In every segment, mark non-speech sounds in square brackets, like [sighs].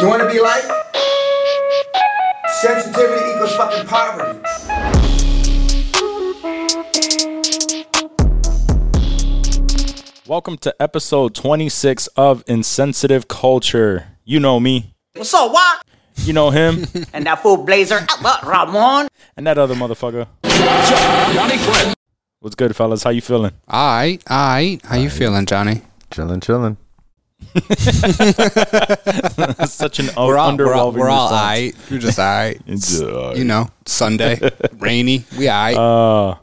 You wanna be like? Sensitivity equals fucking poverty. Welcome to episode 26 of Insensitive Culture. You know me. What's up, what? You know him. [laughs] And that fool blazer, what, Ramon? and that other motherfucker. What's good, fellas? How you feeling? Alright, alright. How you feeling, Johnny? Chilling, chilling. That's [laughs] such an We're all, we're all, underwhelming we're all response. alright. We're just alright. It's alright. You know, Sunday, [laughs] rainy. We alright. Uh,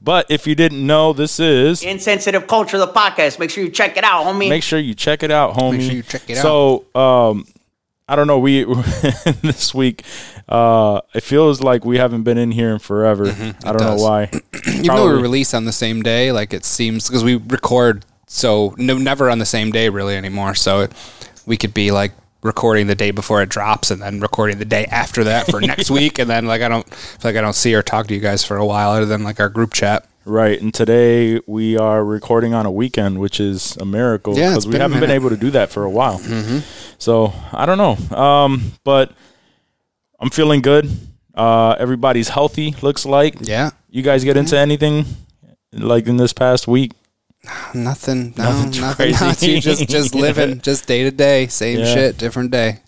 but if you didn't know, this is. Insensitive Culture, the podcast. Make sure you check it out, homie. Make sure you check it out, homie. Make sure you check it so, um, I don't know. We [laughs] this week, uh, it feels like we haven't been in here in forever. I don't Mm-hmm. does. know why. [clears throat] Even though we release on the same day, like it seems because we record so no, never on the same day really anymore. So it, we could be like recording the day before it drops and then recording the day after that for [laughs] next week, and then like I don't feel like I don't see or talk to you guys for a while other than like our group chat. Right, and today we are recording on a weekend, which is a miracle because it's we haven't been able to do that for a while. Mm-hmm. So I don't know, um, but I'm feeling good. Uh, everybody's healthy. Looks like. Yeah, You guys get into anything like in this past week? [sighs] nothing, no, Nothing nothing, crazy. just just [laughs] living, just day to day, same Yeah. shit, different day.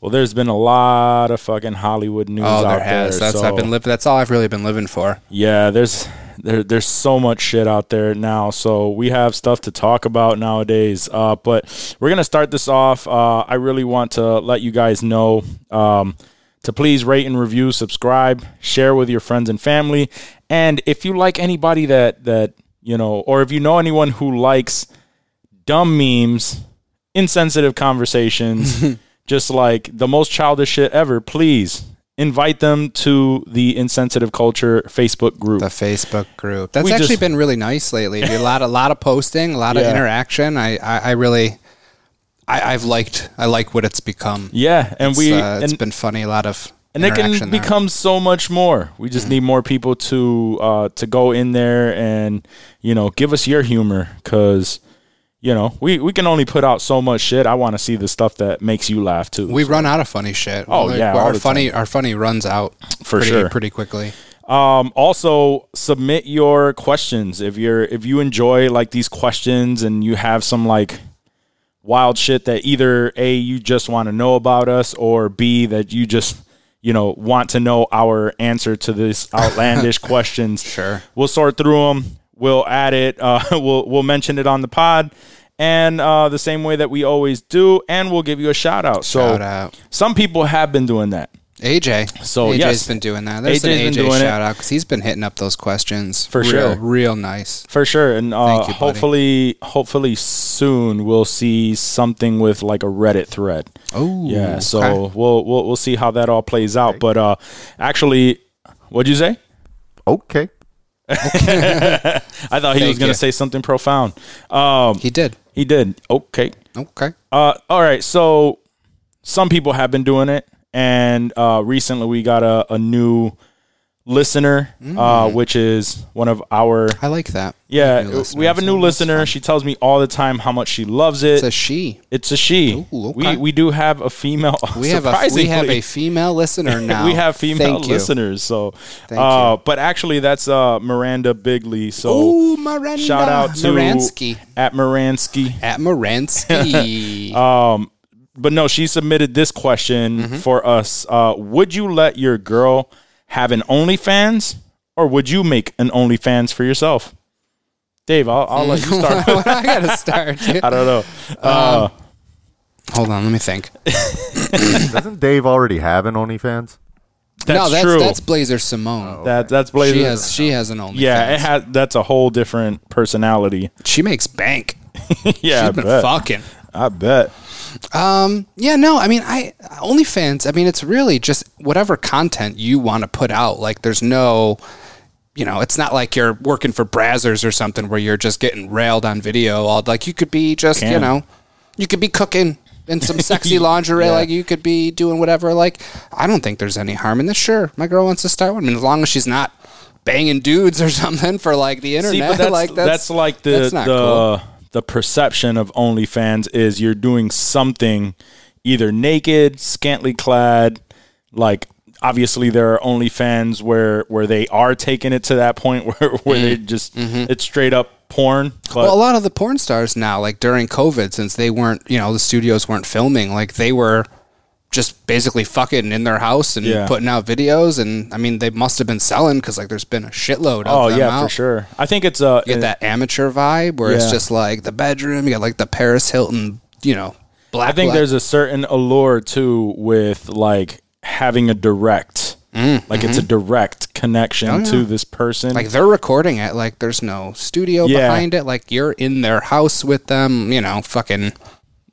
Well, there's been a lot of fucking Hollywood news Oh, out there has. there. That's so, I've been living. That's all I've really been living for. Yeah, there's there there's so much shit out there now. So we have stuff to talk about nowadays. Uh, but we're gonna start this off. Uh, I really want to let you guys know um, to please rate and review, subscribe, share with your friends and family, and if you like anybody that that you know, or if you know anyone who likes dumb memes, insensitive conversations, [laughs] just like the most childish shit ever, please invite them to the insensitive culture Facebook group. The Facebook group. That's We actually just- been really nice lately. A lot, a lot of posting, a lot Yeah. of interaction. I, I, I really, I, I've liked. I like what it's become. yeah, and It's, we uh, it's and, been funny. A lot of and it can there. become so much more. We just need more people to uh, to go in there and you know give us your humor because you know we we can only put out so much shit. I want to see the stuff that makes you laugh too. We run out of funny shit. Oh, Like, yeah, our funny, our funny runs out For pretty, sure. pretty quickly. Um, also submit your questions if you're if you enjoy like these questions and you have some like wild shit that either a you just want to know about us or b that you just you know want to know our answer to this [laughs] outlandish questions. Sure. we'll sort through them we'll add it. Uh, [laughs] we'll we'll mention it on the pod. And uh, the same way that we always do. And we'll give you a shout out so Shout out. some people have been doing that AJ. So, AJ's yes. been doing that. There's AJ's an been AJ doing it. shout out because he's been hitting up those questions For real, sure. real nice. For sure, and uh, Thank you, buddy. hopefully, hopefully soon we'll see something with like a Reddit thread. Oh, Yeah, so we'll we'll we'll see how that all plays out. But uh, actually, what'd you say? Okay. [laughs] I thought he Thank was gonna say something profound. Um, he did. he did. Okay. Okay. Uh, all right. So some people have been doing it, and uh, recently we got a, a new listener, uh, which is one of our I like that. yeah. We have a new That's listener. She tells me all the time how much she loves it. It's a she. It's a she. Ooh, okay. We we do have a female. [laughs] We have a we have a female listener [laughs] now. we have female Thank listeners. So, Thank uh, you. but actually, that's uh, Miranda Bigley. So Oh, Miranda. shout out to Moransky. at Moransky. At Moransky. [laughs] Um, but no, she submitted this question Mm-hmm. for us. Uh, would you let your girl have an OnlyFans, or would you make an OnlyFans for yourself? Dave, I'll, I'll let you [laughs] start. I gotta start. dude. [laughs] I don't know. Uh, Hold on, let me think. [laughs] Doesn't Dave already have an OnlyFans? that's no, that's true. that's Blazer Simone. that that's Blazer. she has she has an OnlyFans. Yeah, it has. That's a whole different personality. She makes bank. yeah, I been bet. fucking. I bet. Um, yeah, no, I mean, I OnlyFans. I mean, it's really just whatever content you want to put out. Like, there's no, you know, it's not like you're working for Brazzers or something where you're just getting railed on video. All like you could be just, you know, you could be cooking in some [laughs] sexy lingerie. Yeah. Like you could be doing whatever. Like, I don't think there's any harm in this. Sure, my girl wants to start one. I mean, as long as she's not banging dudes or [laughs] something for like the internet. See, but that's, like that's, like the that's not the cool. The perception of OnlyFans is you're doing something, either naked, scantily clad, like obviously there are OnlyFans where where they are taking it to that point [laughs] where where they mm. just mm-hmm. it's straight up porn. Well, a lot of the porn stars now, like during COVID, since they weren't, you know, the studios weren't filming, like they were just basically fucking in their house and Yeah. putting out videos. And I mean, they must have been selling because like there's been a shitload of oh yeah, out. for sure. I think it's uh, You get that amateur vibe where Yeah. it's just like the bedroom. You got like the Paris Hilton, you know, black. I think black- there's a certain allure too with like having a direct, like it's a direct connection to this person. Mm, mm-hmm. like they're recording it. Like there's no studio Yeah. behind it. Like you're in their house with them. You know, fucking,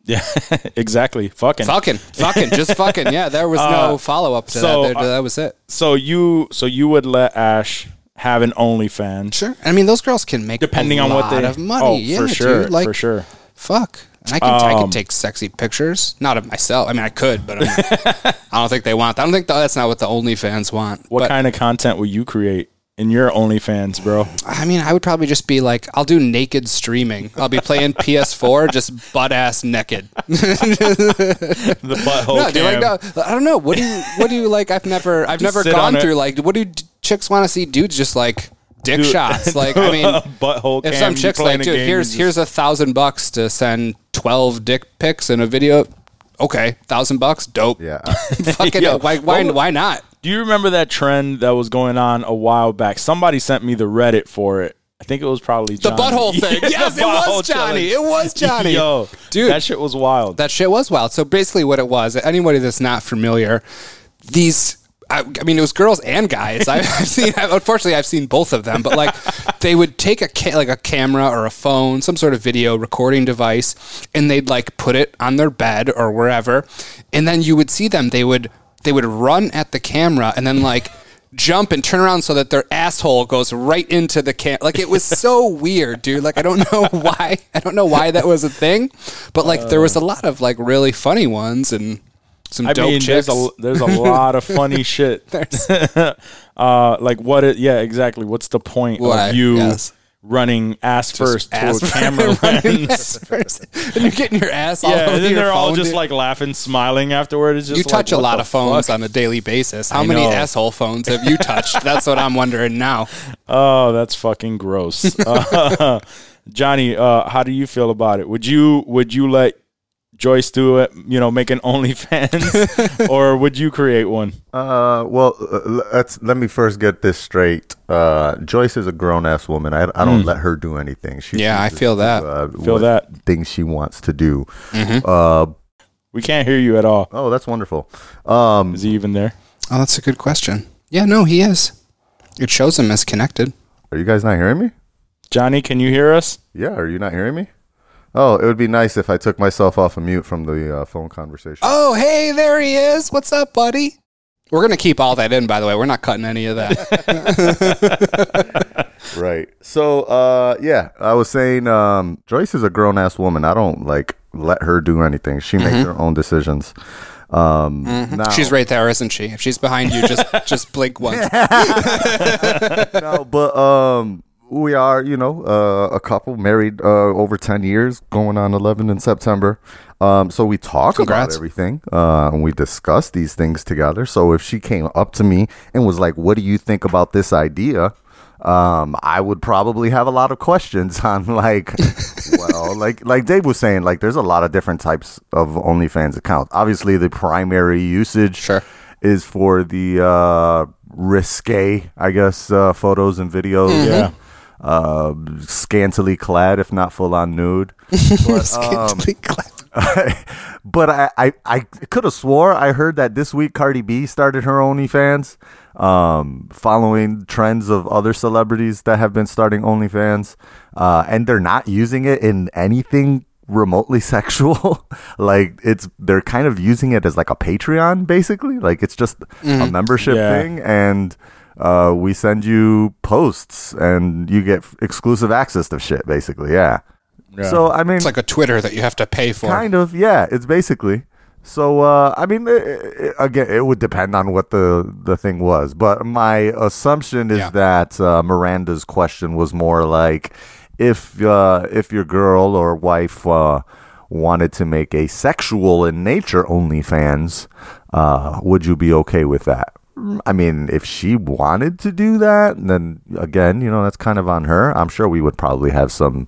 yeah, [laughs] exactly. Fucking. fucking, fucking, just [laughs] fucking. Yeah, there was no follow up to Uh, so, that. There- uh, that was it. So you, so you would let Ash have an OnlyFans, Sure. I mean, those girls can make depending a on what they have money. Oh, yeah, for sure, dude. Like, for sure. Fuck. And I can I Um, can take sexy pictures, not of myself. I mean, I could, but I'm, [laughs] I don't think they want. I don't think that's not what the OnlyFans want. What but, kind of content will you create in your OnlyFans, bro? I mean, I would probably just be like, I'll do naked streaming. I'll be playing [laughs] PS4, just butt ass naked. [laughs] The butthole No, dude, like, no, I don't know. What do you What do you like? I've never I've never sit on gone it. through like. What do d- chicks want to see? Dudes just like dick Dude, shots. [laughs] Like I mean, butthole if cam. some you chicks playing like, a dude, game, here's you here's a thousand bucks to send twelve dick pics in a video. Okay, thousand bucks, dope. Yeah. Fucking Yo, why why what- why not? Do you remember that trend that was going on a while back? Somebody sent me the Reddit for it. I think it was probably The butthole [laughs] thing. Yes, it was Johnny. challenge. It was [laughs] Johnny. Yo, Dude. that shit was wild. That shit was wild. So basically, what it was, anybody that's not familiar, these. I, I mean, it was girls and guys. [laughs] I've seen. Unfortunately, I've seen both of them. But like, they would take a ca- like a camera or a phone, some sort of video recording device, and they'd like put it on their bed or wherever, and then you would see them. They would they would run at the camera and then like jump and turn around so that their asshole goes right into the camera. Like it was [laughs] so weird, dude. Like I don't know [laughs] why. I don't know why that was a thing, but like there was a lot of like really funny ones and some I dope mean, chicks. there's a there's a lot of funny [laughs] shit. uh, like what? It, yeah, exactly. What's the point Why? of you Yes. Running ass first ass to camera [laughs] lens? first. and you're getting your ass all Yeah, and then they're all just dude. like laughing, smiling afterward. It's just you like, touch a lot of phones fuck? on a daily basis. How I many know. asshole phones have you touched? That's what I'm wondering now. [laughs] Oh, that's fucking gross. [laughs] uh, Johnny, uh, how do you feel about it? Would you would you let Joyce do it? You know, make an [laughs] OnlyFans, [laughs] or would you create one? Uh, well, uh, let's let me first get this straight. Uh, Joyce is a grown ass woman. I, I don't let her do anything. She Yeah, I feel to, that. Uh, Feel that. things she wants to do. Mm-hmm. Uh, We can't hear you at all. oh, that's wonderful. Um, Is he even there? Oh, that's a good question. Yeah, no, he is. It shows him as connected. are you guys not hearing me? Johnny, can you hear us? Yeah, are you not hearing me? Oh, it would be nice if I took myself off of mute from the uh, phone conversation. Oh, hey, there he is. What's up, buddy? We're gonna keep all that in, by the way. We're not cutting any of that. [laughs] [laughs] Right. So, uh, yeah, I was saying, um, Joyce is a grown ass woman. I don't like let her do anything. She makes her own decisions. Um, now- She's right there, isn't she? If she's behind you, just [laughs] just blink once. no, but um, we are, you know, uh, a couple married uh, over ten years, going on eleven in September. Um, so we talk Congrats. about everything, uh, and we discuss these things together. So if she came up to me and was like, "What do you think about this idea?" Um, I would probably have a lot of questions [laughs] on like, well, [laughs] like like Dave was saying, like there's a lot of different types of OnlyFans accounts. Obviously, the primary usage Sure. is for the uh, risque, I guess, uh, photos and videos. Yeah. Uh, scantily clad, if not full on nude. [laughs] [laughs] Scantily clad. [laughs] but I, I, I could have swore I heard that this week Cardi B started her OnlyFans, um, following trends of other celebrities that have been starting OnlyFans, uh, and they're not using it in anything remotely sexual. like it's they're kind of using it as like a Patreon, basically. Like it's just a membership Yeah. thing, and uh, we send you posts, and you get f- exclusive access to shit, basically. Yeah. Yeah. So I mean, It's like a Twitter that you have to pay for. Kind of, yeah. It's basically. So uh, I mean, it, it, again, it would depend on what the the thing was, but my assumption is Yeah. that uh, Miranda's question was more like, if uh, if your girl or wife uh, wanted to make a sexual in nature OnlyFans, uh, would you be okay with that? I mean, if she wanted to do that, then again, you know, that's kind of on her. I'm sure we would probably have some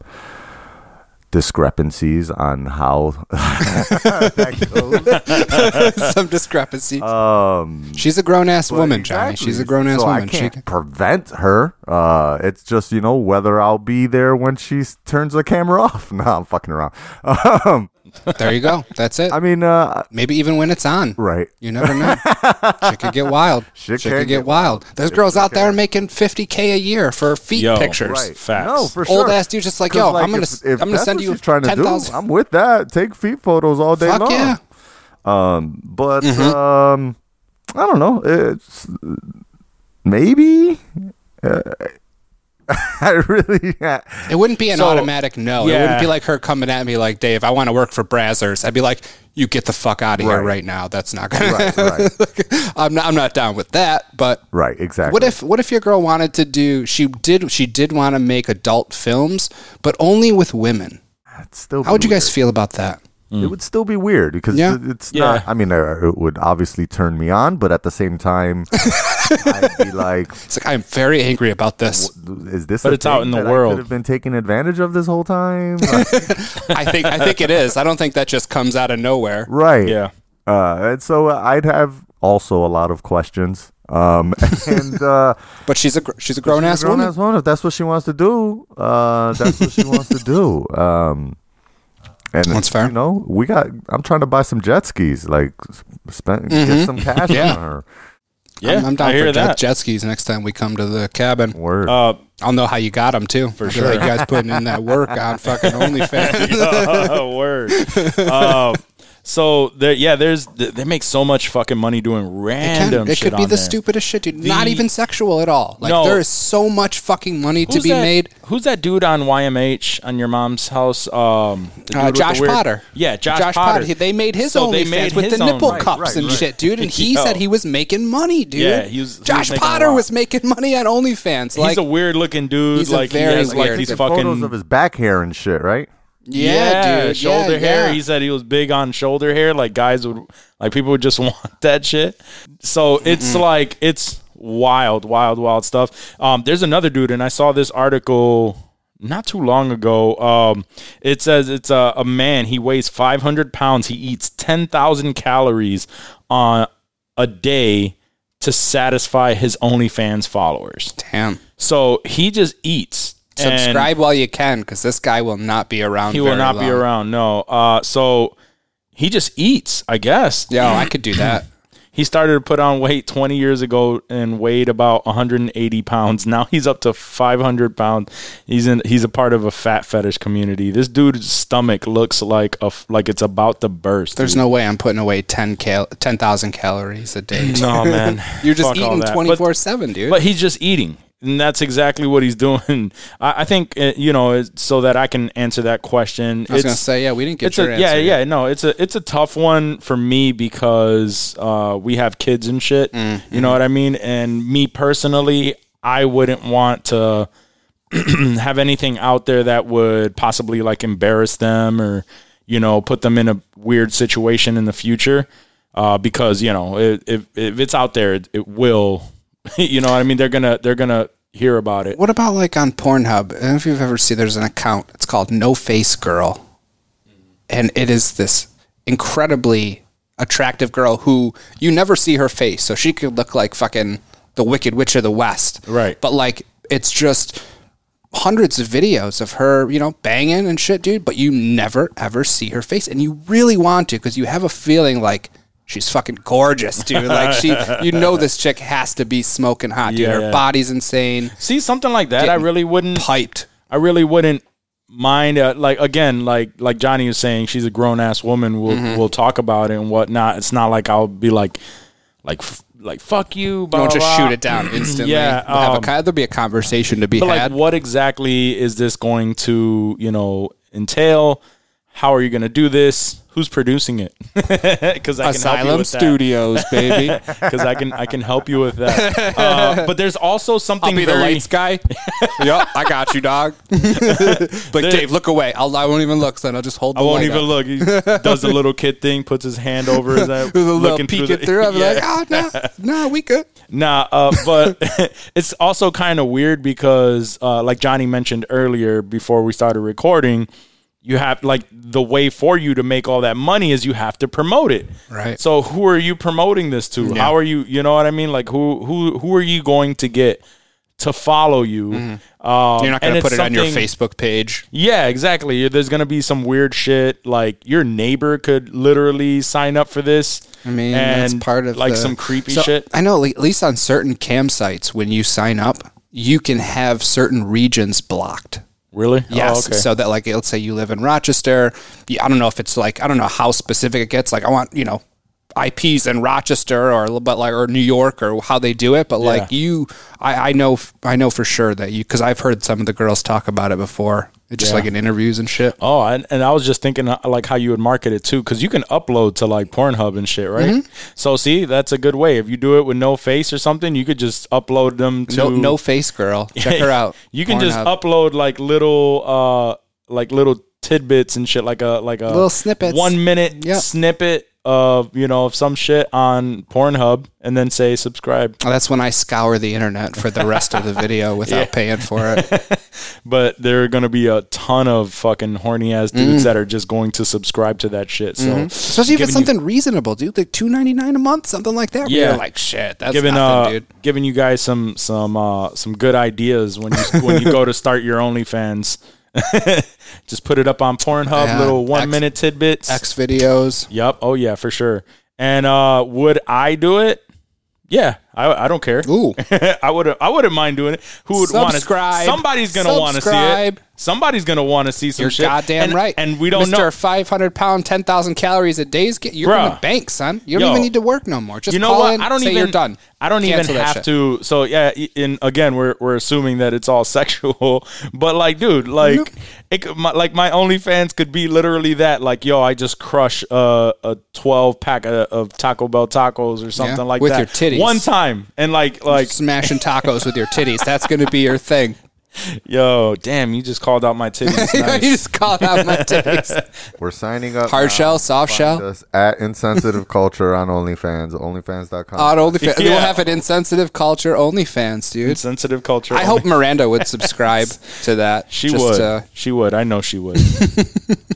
discrepancies on how that [laughs] goes. [laughs] Some discrepancy. Um, She's a grown ass but woman, Johnny. She's a grown ass so woman. I can't can- prevent her. Uh, it's just you know whether I'll be there when she turns the camera [laughs] off. No, I'm fucking around. Um, there you go. That's it. I mean, uh, Maybe even when it's on. right. You never know. Shit could get wild. [laughs] Shit Shit, could get get wild. There's girls out there making 50k a year for feet Yo, pictures. Right. Facts. No, for sure. Old ass dude just like yo, I'm gonna, if, if I'm gonna that's send what you she's trying to do. thousand. I'm with that. Take feet photos all day Fuck long. yeah. Um, but Mm-hmm. um, I don't know. It's maybe. Uh, [laughs] I really. Yeah. It wouldn't be an So, automatic no. It wouldn't be like her coming at me like, Dave, I want to work for Brazzers. I'd be like, you get the fuck out of here Right. right now. That's not gonna. Right, [laughs] right, I'm not. I'm not down with that. But right. Exactly. what if what if your girl wanted to do? She did. She did want to make adult films, but only with women. It'd still How would be you guys feel about that? It would still be weird because Yeah. it's Yeah. not. I mean, uh, it would obviously turn me on, but at the same time, [laughs] I'd be like, It's like I'm very angry about this. "Is this?" But a it's out in the that I world. could have been taken advantage of this whole time. [laughs] I think. I think it is. I don't think that just comes out of nowhere. right. Yeah. Uh, and so I'd have also a lot of questions. Um, [laughs] and uh, But she's a gr- she's a grown ass grown woman. ass woman. If that's what she wants to do, uh, that's what she wants to do. Um, and That's fair. You know, we got. I'm trying to buy some jet skis. Like, spend get some cash Mm-hmm. Yeah. on her. Yeah. I'm, I'm down I hear for jet, that. jet skis next time we come to the cabin. Word. Uh, I'll know how you got them too. For sure. you guys putting in that work on fucking [laughs] OnlyFans. [laughs] word. Um, [laughs] so there, yeah, there's they make so much fucking money doing It, can- random. it shit could be on the there. stupidest shit, dude. Not even sexual at all. Like No. there is so much fucking money to be that- made. Who's that dude on YMH on your mom's house? Um, Uh, Josh weird- Potter. Yeah, Josh, Potter. He- They made his So they OnlyFans made with his the nipple Right, cups right, and right. shit, dude. And [laughs] he Yo. said he was making money, dude. Yeah, he was- he was Josh making Potter was making money on OnlyFans. Like, he's a weird looking dude. He's a like very he has like these fucking Photos of his back hair and shit, right? Yeah, dude. shoulder yeah, hair. yeah. He said he was big on shoulder hair. Like guys would, like people would just [laughs] want that shit. So it's like it's wild, wild, wild stuff. Um, there's another dude, and I saw this article not too long ago. Um, it says it's a, a man. He weighs 500 pounds. He eats 10,000 calories on a day to satisfy his OnlyFans followers. Damn. So he just eats. Subscribe while you can, because this guy will not be around. he will very not be around. No. Uh, so he just eats. I guess. Yeah, I could do that. [clears throat] He started to put on weight 20 years ago and weighed about 180 pounds. [laughs] Now he's up to 500 pounds. He's in. He's a part of a fat fetish community. This dude's stomach looks like a like it's about to burst. There's no way I'm putting away 10 cal- 10,000 calories a day. [laughs] no man. [laughs] You're just Fuck all eating that. 24 7, dude. But he's just eating. And that's exactly what he's doing. [laughs] I, I think, uh, you know, so that I can answer that question. I was it's- to say, yeah, we didn't get your a, answer. yeah, yet. yeah, no, it's a it's a tough one for me because uh, we have kids and shit. Mm-hmm. You know what I mean? And me personally, I wouldn't want to [clears throat] have anything out there that would possibly like embarrass them or you know put them in a weird situation in the future. Uh, because you know it, if if it's out there, it, it will. [laughs] You know what I mean? They're gonna they're gonna hear about it. What about like on Pornhub? I don't know if you've ever seen, there's an account. It's called No Face Girl. And it is this incredibly attractive girl who you never see her face. So she could look like fucking the Wicked Witch of the West. Right. But like, it's just hundreds of videos of her, you know, banging and shit, dude. But you never ever see her face. And you really want to because you have a feeling like, She's fucking gorgeous, dude. Like she, [laughs] you know, this chick has to be smoking hot, dude. Yeah, Her yeah. body's insane. See something like that, I really wouldn't Piped. I really wouldn't mind. Uh, like again, like like Johnny was saying, she's a grown ass woman. We'll Mm-hmm. we'll talk about it and whatnot. It's not like I'll be like like like fuck you. Blah, Don't just blah, shoot blah. it down [clears throat] instantly. Yeah, We'll have a, um, there'll be a conversation to be But had. like, what exactly is this going to you know entail? How are you going to do this? Who's producing it? [laughs] Because I can help you Asylum with that. Studios, baby. [laughs] Because I can I can help you with that. Uh, but there's also something I'll be the lights guy. [laughs] yep, I got you, dog. like Dave, look away. I'll, I won't even look, son. I'll just hold. The I won't even up. look. He does the little kid thing, puts his hand over his eye, With a little looking peek through it the- through. Be Yeah. like, oh no, no, we good. Nah, uh, but it's also kind of weird because, uh, like Johnny mentioned earlier before we started recording, you have like the way for you to make all that money is you have to promote it. Right. So who are you promoting this to? How are you? You know what I mean? Like who who who are you going to get to follow you? Um, Mm-hmm. You're not gonna put it on your Facebook page. Yeah, exactly. There's gonna be some weird shit. Like your neighbor could literally sign up for this. I mean, and that's part of like the- some creepy So, shit. I know, at least on certain campsites, when you sign up, you can have certain regions blocked. Really? Oh, yes. Oh, okay. So that, like, let's say you live in Rochester. I don't know if it's like, I don't know how specific it gets. Like, I want, you know, IPs in Rochester or but like or New York or how they do it. But like you, I, I know, I know for sure that you because I've heard some of the girls talk about it before. It's just Yeah. like in interviews and shit. Oh, and, and I was just thinking uh, like how you would market it too, because you can upload to like Pornhub and shit, right? Mm-hmm. So see, that's a good way. If you do it with no face or something, you could just upload them to No, no face girl. [laughs] Check her out. You can just upload like little, uh, like little tidbits and shit, like a like a Little snippet, one minute Yep. snippet of you know of some shit on Pornhub, and then say subscribe. Well, that's when I scour the internet for the rest of the [laughs] video without paying for it. [laughs] But there are gonna be a ton of fucking horny ass Mm. dudes that are just going to subscribe to that shit. So Mm-hmm. Especially if it's giving you- something reasonable, dude. Like two ninety nine a month, something like that. Yeah. you're like shit. That's giving nothing, uh dude. giving you guys some some uh some good ideas when you when you [laughs] go to start your OnlyFans. Just put it up on Pornhub, Yeah. little one X- minute tidbits. X videos. Yep. Oh yeah, for sure. And uh would I do it? Yeah, I, I don't care. Ooh. [laughs] I would I wouldn't mind doing it. Who would want to? Somebody's gonna want to see it. Somebody's gonna want to see some You're shit. goddamn And- right. And we don't Mr. know. 500 pound, 10,000 calories a day is get you're Bruh. in the bank, son. You don't Yo. even need to work no more. Just you know what? in, I don't even. you're done. I don't Cancel even have to. So yeah. In again, we're we're assuming that it's all [laughs] sexual, but like, dude, like, it, my, like my OnlyFans could be literally that. Like, yo, I just crush a a twelve pack of, of Taco Bell tacos or something Yeah, like with that your titties. one time, and like like Smashing tacos with your titties. That's going to be your thing. yo, damn, you just called out my titties. [laughs] you just called out my titties. [laughs] We're signing up. Hard now. shell, soft Find shell. us at Insensitive Culture on OnlyFans, OnlyFans.com. On OnlyFans. Yeah. We'll have an insensitive culture OnlyFans, dude. sensitive culture. I hope Miranda would subscribe [laughs] to that. She just would. to- she would. I know she would.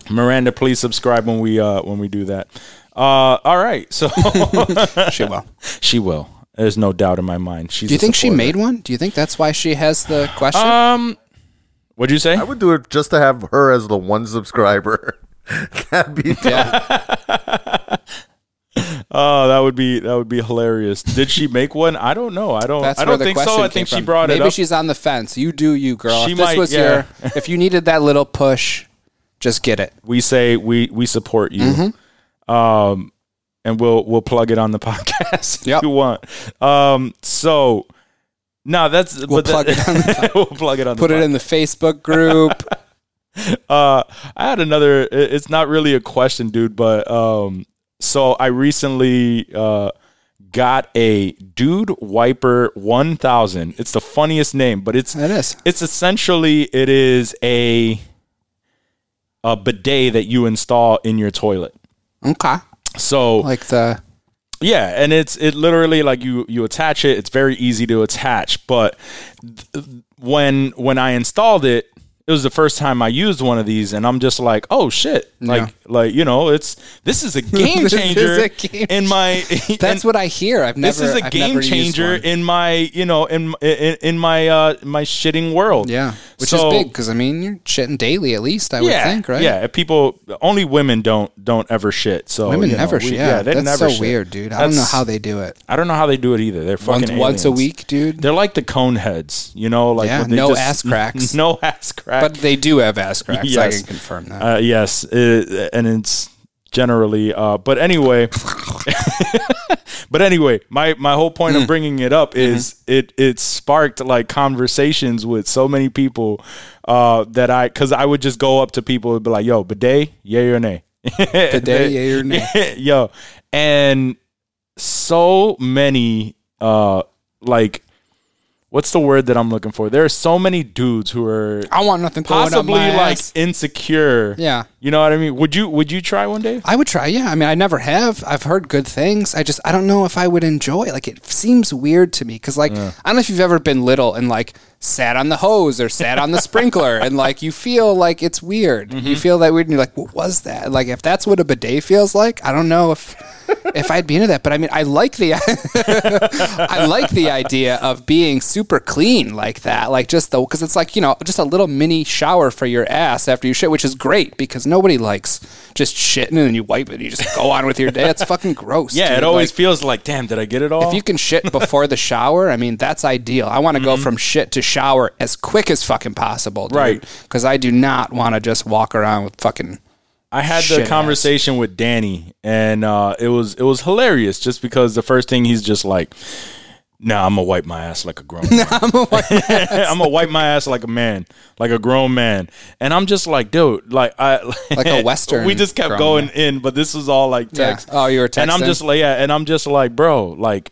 Miranda, please subscribe when we uh when we do that. Uh, all right. So she will. she will. There's no doubt in my mind. She's. Do you a think she made one? Do you think that's why she has the question? Um, what'd you say? I would do it just to have her as the one subscriber. [laughs] That'd be yeah. [laughs] Oh, that would be that would be hilarious. Did she make one? I don't know. I don't. That's I where don't the think question so. I think she from. brought Maybe it up. she's on the fence. You do you, girl. She if this might, was yeah. your if you needed that little push, just get it. we say we we support you. Mm-hmm. Um, and we'll we'll plug it on the [laughs] podcast Yep. if you want. Um, so no, that's We'll plug that- it on the [laughs] we'll plug it on. Put it in the Facebook group. [laughs] Uh, I had another. It's not really a question, dude, but um, so I recently uh got a Dude Wiper 1000. It's the funniest name, but it's It is. it's essentially it is a a bidet that you install in your toilet. Okay. So Like the yeah, and it's it literally like you you attach it. It's very easy to attach, but th- when when I installed it, it was the first time I used one of these, and I'm just like, oh shit, like Yeah. like you know, it's this is a [laughs] game changer a game in my. [laughs] That's in- what I hear. I've never this is a I've game changer in my you know in in, in my uh my shitting world. Yeah. Which So- is big because I mean you're shitting daily at least, I would think, right? Yeah, people only women don't don't ever shit. So Women you know, never we- shit. Yeah, they that's never so shit. weird, dude. I don't know how they do it. I don't know how they do it either. They're fucking Once, once a week, dude. They're like the cone heads, you know, like Yeah, they no just- ass [laughs] cracks. no ass cracks. But they do have ass cracks. I can confirm that. uh, yes, uh, and it's generally. Uh, but anyway, [laughs] [laughs] but anyway, my my whole point Hmm. of bringing it up is Mm-hmm. it it sparked like conversations with so many people uh, that I because I would just go up to people and be like, "Yo, bidet, yay or nay?" [laughs] Bidet, yay or nay? [laughs] Yo, and so many uh like what's the word that I'm looking for? There are so many dudes who are I want nothing possibly like ass. insecure. Yeah. You know what I mean? Would you would you try one day? I would try, yeah. I mean, I never have. I've heard good things. I just, I don't know if I would enjoy. Like, it seems weird to me because, like, I don't know if you've ever been little and like sat on the hose or sat on the sprinkler, and like you feel like it's weird. You mm-hmm. feel that weird, and you're like, what was that? Like, if that's what a bidet feels like, I don't know if if I'd be into that. But I mean, I like the, [laughs] I like the idea of being super clean like that. Like just the because it's like you know just a little mini shower for your ass after you shit, which is great because nobody likes just shitting and then you wipe it and you just go on with your day. It's fucking gross. Yeah, dude. it always Like, feels like, damn, did I get it all? if you can shit before the shower, I mean that's ideal. I want to go mm-hmm. from shit to shower as quick as fucking possible, dude, Right. Because I do not want to just walk around with fucking. I had Shit the ass. conversation with Danny, and uh, it was it was hilarious. Just because the first thing he's just like, "Nah, I'm gonna wipe my ass like a grown. [laughs] man. I'm gonna [laughs] wipe my ass like a man, like a grown man." And I'm just like, dude, like I [laughs] Like a Western we just kept grown going in, but this was all like Yeah. text. Oh, you were texting And I'm texting? just like, yeah, and I'm just like, bro, like.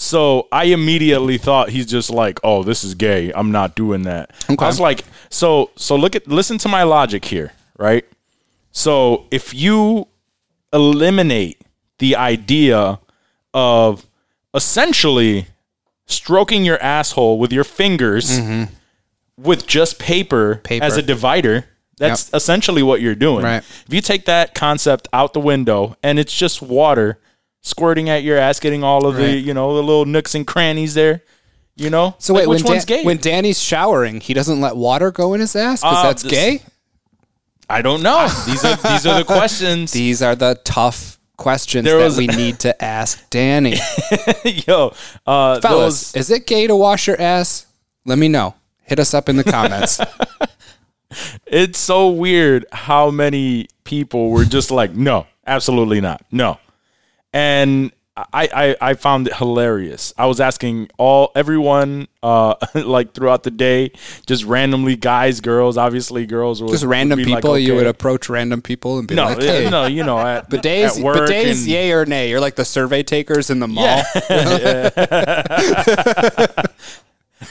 So I immediately thought he's just like, oh, this is gay. I'm not doing that. Okay. I was like, so so look at listen to my logic here, right? So if you eliminate the idea of essentially stroking your asshole with your fingers with just paper, Mm-hmm. Paper. as a divider, that's essentially what you're doing. Right. If you take that concept out the window and it's just water squirting at your ass, getting all of the, you know, the little nooks and crannies there, you know? So Like, wait, which when, one's Dan- gay? when Danny's showering, he doesn't let water go in his ass because Uh, that's this- gay. I don't know. [laughs] These are these are the questions. These are the tough questions There that we [laughs] need to ask Danny. [laughs] Yo, uh, Fellas, is it gay to wash your ass? Let me know. Hit us up in the comments. it's so weird how many people were just like, no, absolutely not, no, and I, I I found it hilarious. I was asking all everyone uh [laughs] like throughout the day, just randomly guys, girls, obviously girls, would, Just would random be people, like, you would approach random people and be no, like, hey, no, you know, at, [laughs] bidets, at work bidets, and- yay or nay? You're like the survey takers in the mall. [laughs]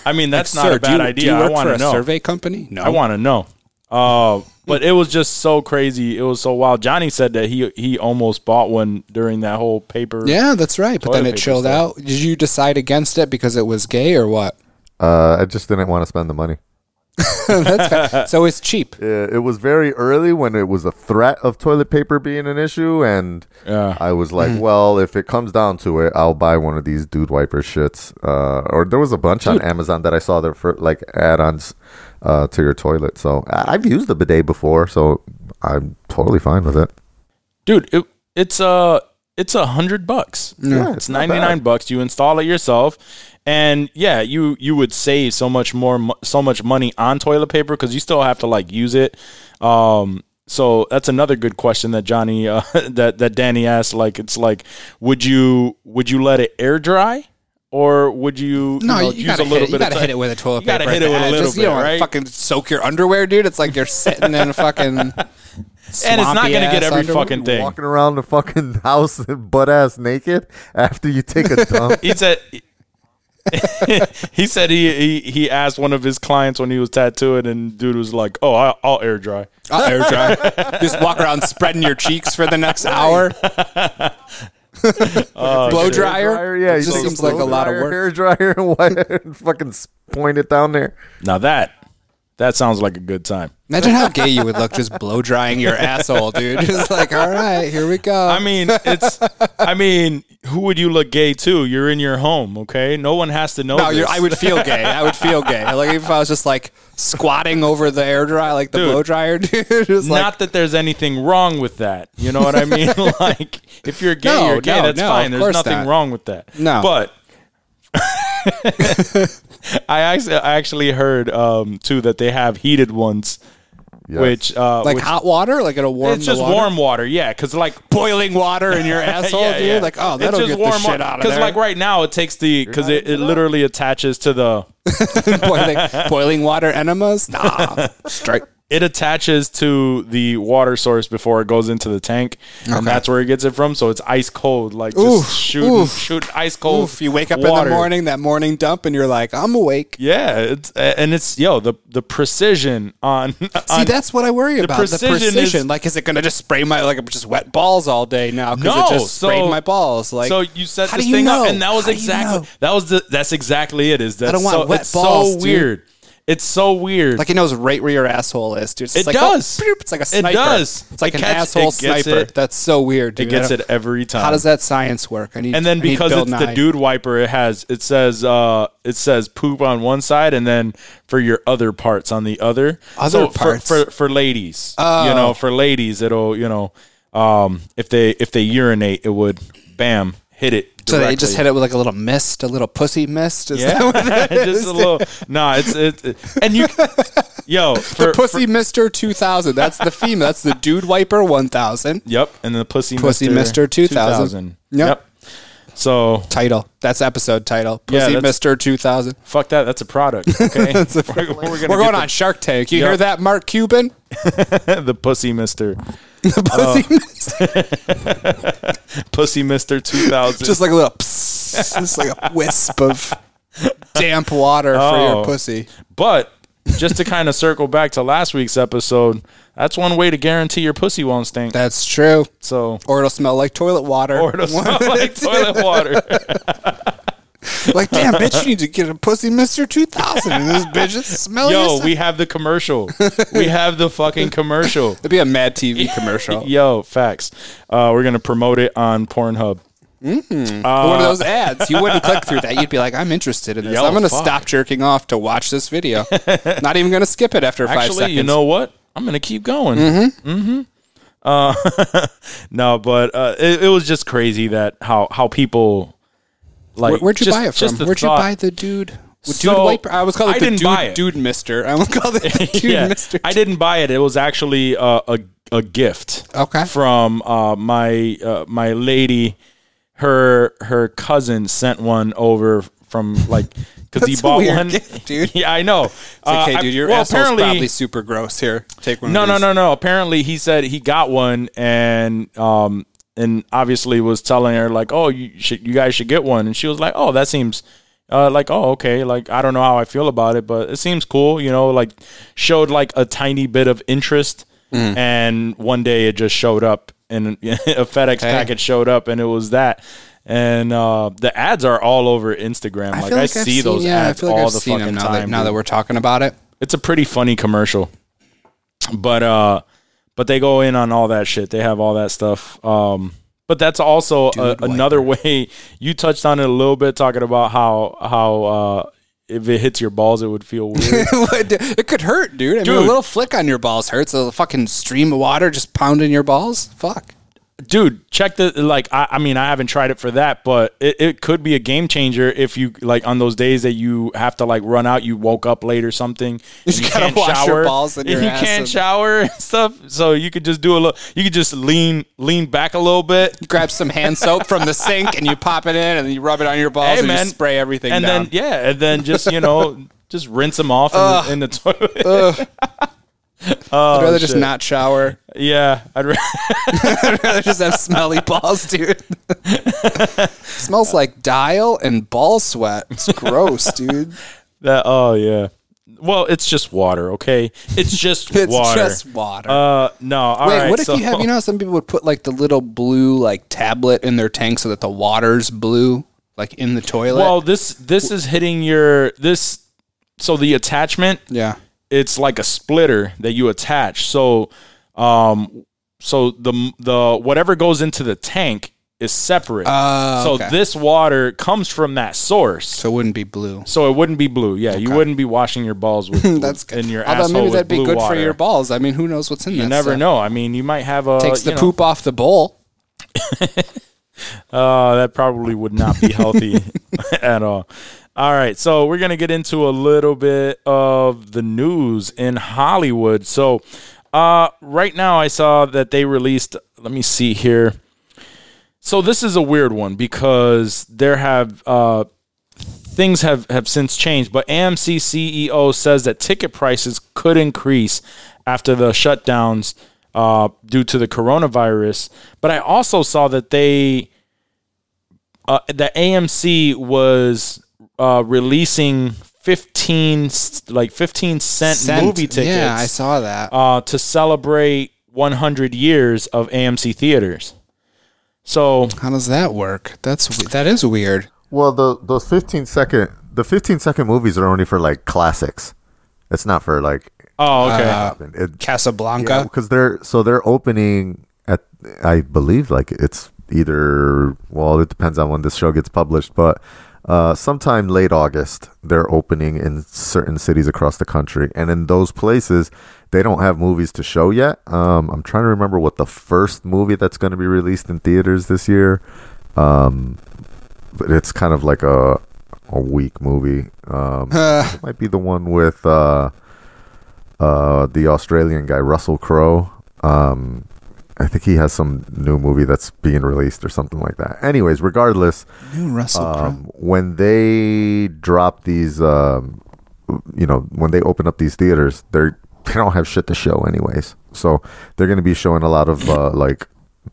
I mean, that's not Sir, a do you- bad do idea. you I want to know. survey company? No. I want to know. Uh, but it was just so crazy. It was so wild. Johnny said that he he almost bought one during that whole paper. Yeah, that's right. But then it chilled stuff. out. Did you decide against it because it was gay or what? Uh, I just didn't want to spend the money. [laughs] That's [laughs] so it's cheap. Uh, it was very early when it was a threat of toilet paper being an issue, and Yeah. I was like, Mm-hmm. well, if it comes down to it, I'll buy one of these dude wiper shits. Uh, or there was a bunch on Amazon that I saw that for like add-ons uh, to your toilet. So I- I've used the bidet before, so I'm totally fine with it. dude it, it's uh it's a hundred bucks. Yeah, it's it's 99 bucks. You install it yourself. And yeah you you would save so much more so much money on toilet paper because you still have to like use it. Um so that's another good question that johnny uh, [laughs] that that danny asked. Like it's like would you would you let it air dry or would you, No, you, know, you, use gotta a little hit it. You gotta of hit it with a toilet you gotta hit it with a little Just, bit you don't right fucking soak your underwear, dude. It's like you're sitting in a [laughs] fucking. and it's not gonna get every fucking thing Walking around the fucking house [laughs] butt ass naked after you take a dump. [laughs] he said he said he, he he asked one of his clients when he was tattooing and dude was like oh I'll, I'll air dry I'll air dry. Just walk around spreading your cheeks for the next hour. [laughs] Oh, blow dryer. Dryer, yeah, it just seems like a lot of work. Hair dryer [laughs] and wet and fucking point it down there. now that that sounds like a good time Imagine how gay you would look just blow drying your asshole, dude. [laughs] Just like, all right, here we go. i mean it's i mean who would you look gay to you're in your home okay no one has to know no, I would feel gay. I would feel gay. Like if I was just like squatting over the air dry, like the Dude. blow dryer, [laughs] dude. Just like, not that there's anything wrong with that. You know what I mean? [laughs] like, if you're gay, No, you're gay. no, that's no, fine. There's nothing not. wrong with that. No. But [laughs] I actually, I actually heard um, too that they have heated ones Yes. which uh, Like which- hot water, like it'll warm. It's just water? warm water, yeah. Because like boiling water in your [laughs] asshole, dude. Like, oh, that'll get the shit out of there. Because like right now, it takes the because it, it literally attaches to the [laughs] boiling, boiling water enemas. Nah, straight. It attaches to the water source before it goes into the tank, and that's where it gets it from. So it's ice cold, like just Oof, shooting, oof. shoot ice cold. Oof, you wake up in the morning, that morning dump, and you're like, I'm awake. Yeah, it's and it's yo the the precision on. [laughs] See, on that's what I worry about. precision the is- precision. like, is it going to just spray my like just wet balls all day now? Because No, it just sprayed so- my balls. Like, so you set this you thing know? up, and that was How do you exactly know? that was the that's exactly it. Is that I don't want so, wet it's balls, so dude. It's so weird. Like it knows right where your asshole is, dude. It's It like, does. Oh, it's like a sniper. It does. It's like It an catch- asshole sniper. it. That's so weird, Dude. it gets it every time. How does that science work? I need. and then I because it's the dude wiper, it has it says uh it says poop on one side, and then for your other parts on the other. Other so for- parts? for for, ladies, you Oh. know, for ladies, it'll you know, um, if they if they urinate, it would bam hit it. So they just hit it with like a little mist, a little pussy mist. Is that Yeah, what it is? [laughs] just a little. No, it's it, it- and you, [laughs] yo, for, the pussy mister 2000. That's the female. That's the dude wiper 1000. Yep, and the pussy Pussy Mister 2000. Yep. Yep. So Title. That's episode title. Pussy that's- Mister 2000. fuck that. That's a product. [laughs] Okay, we're, we're, gonna We're going the, on Shark Tank. You Yep. hear that, Mark Cuban? the pussy Mister, [laughs] Pussy Oh. [laughs] pussy Mister two thousand. just like a little psst, just like a wisp of damp water for Oh. your pussy. But just to kind of circle back to last week's episode, that's one way to guarantee your pussy won't stink. That's true. So, Or it'll smell like toilet water. or it'll [laughs] smell like toilet water. Like, damn, bitch, you need to get a pussy Mister 2000. And this bitch is smelling. Yo, we have the commercial. We have the fucking commercial. It'd be a Mad TV commercial. [laughs] Yo, facts. Uh, we're gonna promote it on Pornhub. One of those ads. You wouldn't click through that. You'd be like, I'm interested in this. Yo, I'm going to fuck. stop jerking off to watch this video. [laughs] Not even going to skip it after five Actually, seconds. you know what? I'm gonna keep going. Mm-hmm. Mm-hmm. Uh, [laughs] no, but uh, it, it was just crazy that how how people like. Where, would you just- buy it from? Where'd thought- you buy the dude? Dude So, wiper. I was called it I the didn't dude, buy it. dude Mister. I was called it the [laughs] dude yeah, Mister. I didn't buy it. It was actually uh, a a gift. Okay. From uh, my uh, my lady, her her cousin sent one over from like because he bought one. gift, dude. [laughs] yeah, I know. It's like, hey, Uh, dude, your I, well, asshole's apparently, probably super gross. Here, take one. no, no, no, no. Apparently, he said he got one, and um, and obviously was telling her like, "Oh, you should, you guys should get one," and she was like, "Oh, that seems." Uh, like oh okay like I don't know how I feel about it but it seems cool you know like showed like a tiny bit of interest Mm. and one day it just showed up and [laughs] a FedEx package showed up and it was that and uh, the ads are all over Instagram like I, I've see seen- those yeah, ads I feel like all I've the fucking now time That, now that we're talking about it, it's a pretty funny commercial. But uh but they go in on all that shit. They have all that stuff. Um but that's also a, another way you touched on it a little bit talking about how how uh if it hits your balls it would feel [laughs] weird. it could hurt, dude. I mean, Dude. a little flick on your balls hurts. A fucking stream of water just pounding your balls. Fuck. Dude, check the like I, I mean I haven't tried it for that, but it, it could be a game changer if you like on those days that you have to like run out, you woke up late or something. [laughs] and You gotta wash your balls and [laughs] your you can't and- shower and stuff. So you could just do a little you could just lean lean back a little bit grab some hand soap from the sink and you pop it in and you rub it on your balls Hey, and man. you spray everything and down. then yeah, and then just you know [laughs] just rinse them off in, the, in the toilet. I'd rather just shit. not shower. yeah, I'd. Ra- [laughs] I'd rather just have smelly balls, dude. [laughs] Smells like dial and ball sweat. It's gross, [laughs] dude. that oh yeah. Well, it's just water, okay? It's just It's water. just water. uh no. all Wait, what if so- you have? You know, how some people would put like the little blue like tablet in their tank so that the water's blue, like in the toilet. Well, this this is hitting your this. So the attachment, yeah. It's like a splitter that you attach. So, um, so the the whatever goes into the tank is separate. Oh, so okay. this water comes from that source. So it wouldn't be blue. So it wouldn't be blue. Yeah, you wouldn't be washing your balls [laughs] with That's good. in your Although asshole maybe with that'd be good water. for your balls. I mean, who knows what's in there? You that never stuff. know. I mean, you might have a Takes the you know, poop off the bowl. [laughs] Uh, that probably would not be healthy [laughs] at all. All right, so we're gonna get into a little bit of the news in Hollywood. So, Uh, right now, I saw that they released. Let me see here. So this is a weird one because there have uh, things have have since changed. But AMC CEO says that ticket prices could increase after the shutdowns uh, due to the coronavirus. But I also saw that they uh, that AMC was uh, releasing fifteen like fifteen cent, Cent. movie tickets Yeah, I saw that. uh, to celebrate 100 years of AMC theaters. So How does that work? That's that is weird. Well, the those 15 second the 15 second movies are only for like classics. It's not for like oh okay Uh, it, Casablanca. because they're so they're opening at I believe like it's either well it depends on when this show gets published, but uh, sometime late August they're opening in certain cities across the country, and in those places they don't have movies to show yet. Um, I'm trying to remember what the first movie that's going to be released in theaters this year. Um, but it's kind of like a a weak movie. Um, [laughs] it might be the one with uh, uh, the Australian guy Russell Crowe. Um, I think he has some new movie that's being released or something like that. Anyways, regardless, New Russell um, when they drop these, um, you know, when they open up these theaters, they're they don't have shit to show anyways. So they're going to be showing a lot of uh, [coughs] like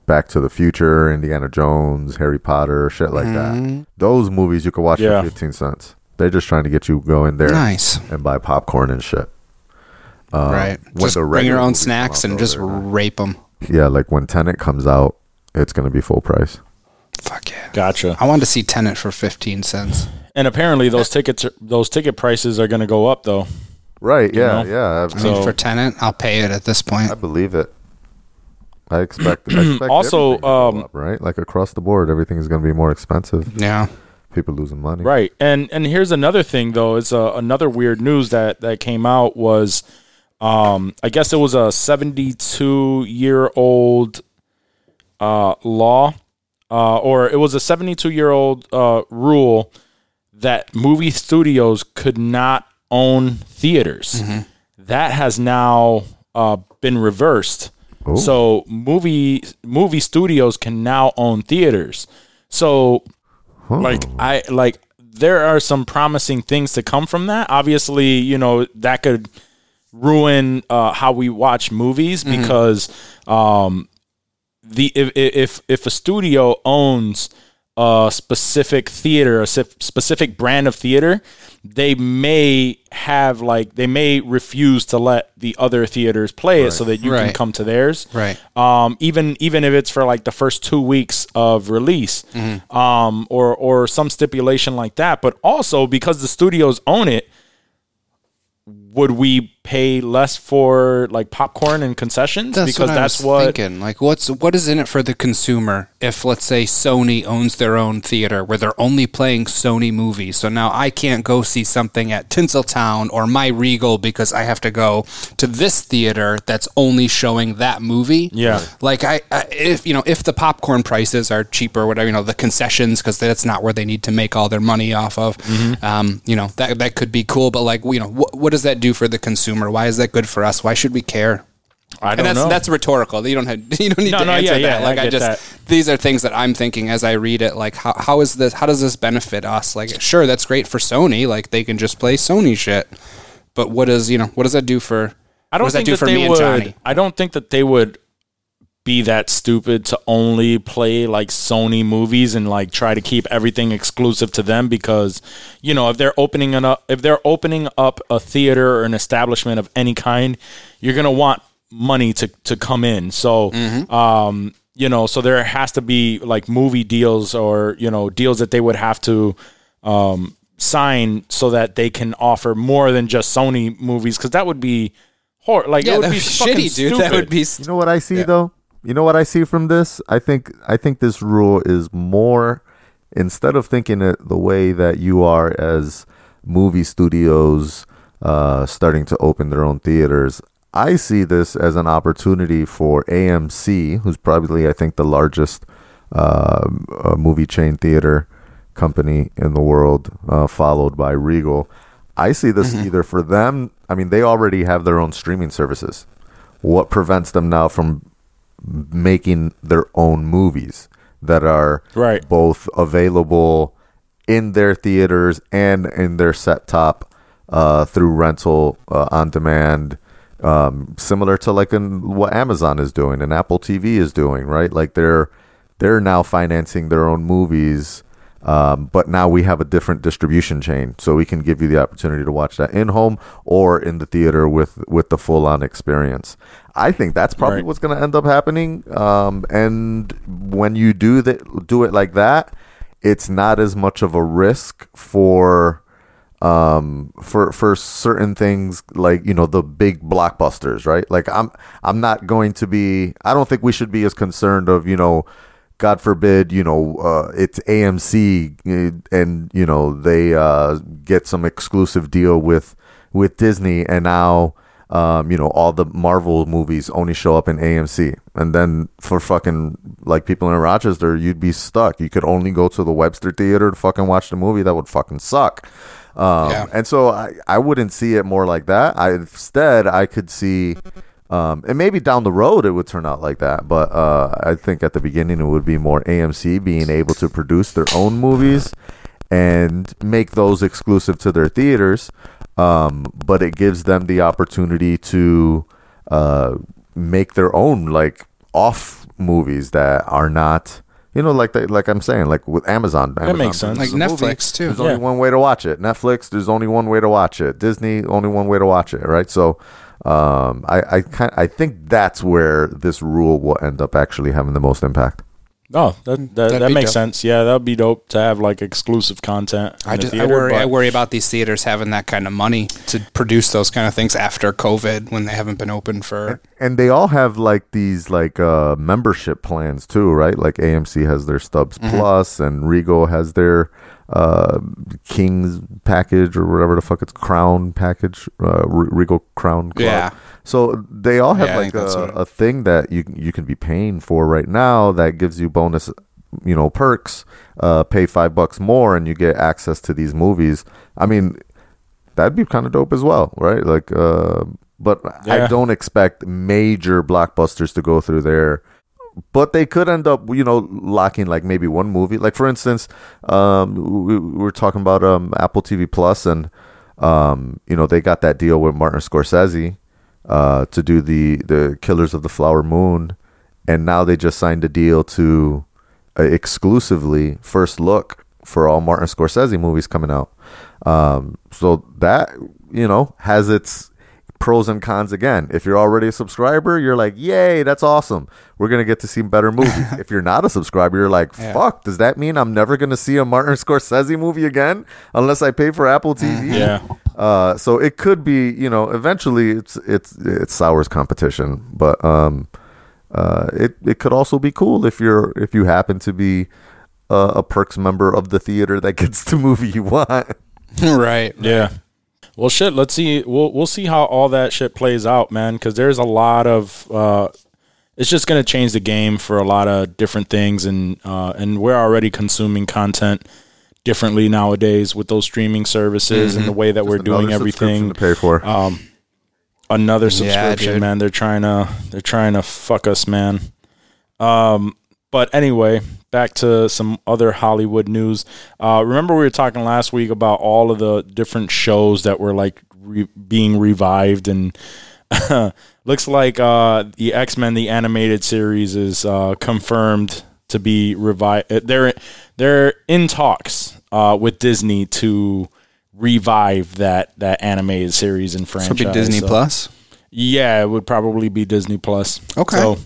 Back to the Future, Indiana Jones, Harry Potter, shit like that. Those movies you can watch Yeah. for fifteen cents. They're just trying to get you go in there Nice. and buy popcorn and shit. Uh, right. Just bring your own snacks and just rape them. Yeah, like when Tenet comes out, it's going to be full price. Fuck yeah. gotcha I wanted to see Tenet for 15 cents. and apparently those tickets are, those ticket prices are going to go up though Right? Yeah, know? yeah. I I, mean, So- for Tenet, I'll pay it at this point. I believe it. I expect. I [clears throat] expect Also, everything to go um, up, right? Like across the board, everything is going to be more expensive. Yeah. People losing money. right and and here's another thing though it's uh, another weird news that that came out was um i guess it was a 72 year old uh law uh or it was a 72 year old uh rule that movie studios could not own theaters. That has now uh, been reversed. So movie movie studios can now own theaters. So like I like there are some promising things to come from that. Obviously, you know that could ruin uh, how we watch movies because um, the if, if if a studio owns a specific theater, a specific brand of theater, they may have like they may refuse to let the other theaters play it so that you can come to theirs. Right. Um, even even if it's for like the first two weeks of release, Mm-hmm. um, or or some stipulation like that. But also because the studios own it, would we pay less for like popcorn and concessions That's because what that's I was what thinking. Like, what's what is in it for the consumer? If let's say Sony owns their own theater where they're only playing Sony movies, so now I can't go see something at Tinseltown or My Regal because I have to go to this theater that's only showing that movie. Yeah. Like I, I if you know if the popcorn prices are cheaper, whatever you know the concessions because that's not where they need to make all their money off of. Mm-hmm. Um, you know that that could be cool, but like you know what what does that do for the consumer? Or, why is that good for us? Why should we care? I don't that's know. that's rhetorical. You don't have [laughs] you don't need No, to no, answer yeah, yeah, that. Like I I, just that. these are things that I'm thinking as I read it. Like how how is this? How does this benefit us? Like sure, that's great for Sony. Like they can just play Sony shit. But what does you know? What does that do for? I don't what does think that do that for they me would. Johnny? I don't think that they would be that stupid to only play like Sony movies and like try to keep everything exclusive to them because you know if they're opening an up if they're opening up a theater or an establishment of any kind, you're gonna want money to to come in. So Mm-hmm. um you know so there has to be like movie deals or you know deals that they would have to um sign so that they can offer more than just Sony movies because that would be hor like it Yeah, would that be would be shitty, dude. That would be. You know what I see though? You know what I see from this? I think I think this rule is more instead of thinking it the way that you are as movie studios uh, starting to open their own theaters. I see this as an opportunity for AMC, who's probably I think the largest uh, uh, movie chain theater company in the world, uh, followed by Regal. I see this either for them. I mean, they already have their own streaming services. what prevents them now from making their own movies that are Right. both available in their theaters and in their set top uh, through rental uh, on demand um, similar to like in what Amazon is doing and Apple TV is doing right like they're they're now financing their own movies um, but now we have a different distribution chain so we can give you the opportunity to watch that in home or in the theater with with the full on experience I think that's probably Right. what's going to end up happening um, and when you do that do it like that it's not as much of a risk for um for for certain things like you know the big blockbusters right like i'm i'm not going to be i don't think we should be as concerned of you know god forbid you know uh it's amc uh, and you know they uh get some exclusive deal with with disney and now um, you know, all the Marvel movies only show up in AMC. And then for fucking like people in Rochester, you'd be stuck. You could only go to the Webster Theater to fucking watch the movie. That would fucking suck. Um, Yeah. And so I, I wouldn't see it more like that. I instead I could see, um, and maybe down the road it would turn out like that. But uh, I think at the beginning it would be more AMC being able to produce their own movies and make those exclusive to their theaters. Um, but it gives them the opportunity to uh, make their own like off movies that are not. You know, like they, like I'm saying, like with Amazon, Amazon makes sense. Like Netflix, too. There's Yeah. only one way to watch it. Netflix, there's only one way to watch it. Disney, only one way to watch it. Right. So, um, I I kind I think that's where this rule will end up actually having the most impact. Oh, that that, That'd that be makes dope. sense. Yeah, that'd be dope to have like exclusive content. In I the just I worry I worry about these theaters having that kind of money to produce those kind of things after COVID when they haven't been open for and they all have like these like uh membership plans too right like amc has their stubs Mm-hmm. plus and regal has their uh king's package or whatever the fuck it's crown package uh regal crown club Yeah. so they all have Yeah, like a, a thing that you you can be paying for right now that gives you bonus you know perks uh pay five bucks more and you get access to these movies i mean that'd be kind of dope as well, right? Like, uh, but Yeah. I don't expect major blockbusters to go through there. But they could end up, you know, locking like maybe one movie. Like for instance, um, we, we were talking about um, Apple TV Plus, and um, you know they got that deal with Martin Scorsese uh, to do the the Killers of the Flower Moon, and now they just signed a deal to uh, exclusively first look for all Martin Scorsese movies coming out. Um, so that you know has its pros and cons again. If you're already a subscriber, you're like, "Yay, that's awesome! We're gonna get to see better movies." [laughs] if you're not a subscriber, you're like, Yeah. "Fuck, does that mean I'm never gonna see a Martin [laughs] Scorsese movie again unless I pay for Apple TV?" Yeah. Uh, so it could be, you know, eventually it's it's it sours competition, but um, uh, it it could also be cool if you're if you happen to be uh, a perks member of the theater that gets the movie you want. [laughs] right. Yeah. Well, shit. Let's see. We'll we'll see how all that shit plays out, man. Because there's a lot of. Uh, it's just gonna change the game for a lot of different things, and uh, and we're already consuming content differently nowadays with those streaming services and the way that we're doing everything. to pay for. Um, another subscription, dude. man. They're trying to they're trying to fuck us, man. Um, but anyway, back to some other Hollywood news. Uh, remember we were talking last week about all of the different shows that were like re- being revived, and [laughs] looks like uh, the X Men the animated series is uh, confirmed to be revived. They're they're in talks uh, with Disney to revive that that animated series and So franchise. be Disney So- Plus. yeah, it would probably be Disney Plus. Okay. So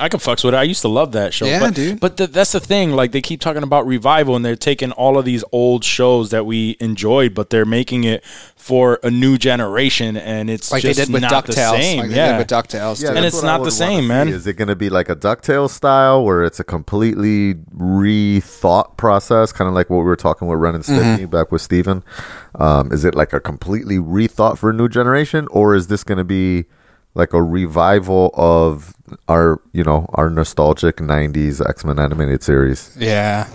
I can fucks with it. I used to love that show. Yeah, but, dude. But th- that's the thing. Like they keep talking about revival, and they're taking all of these old shows that we enjoyed, but they're making it for a new generation, and it's Like just they did with not the DuckTales. same. Like they yeah. did with DuckTales. Yeah. And it's not the would wanna same, see. man. Is it going to be like a DuckTales style where it's a completely rethought process, kind of like what we were talking with Ren and Mm-hmm. Back with Steven? Um, is it like a completely rethought for a new generation, or is this going to be like a revival of our, you know, our nostalgic '90s X-Men animated series? yeah.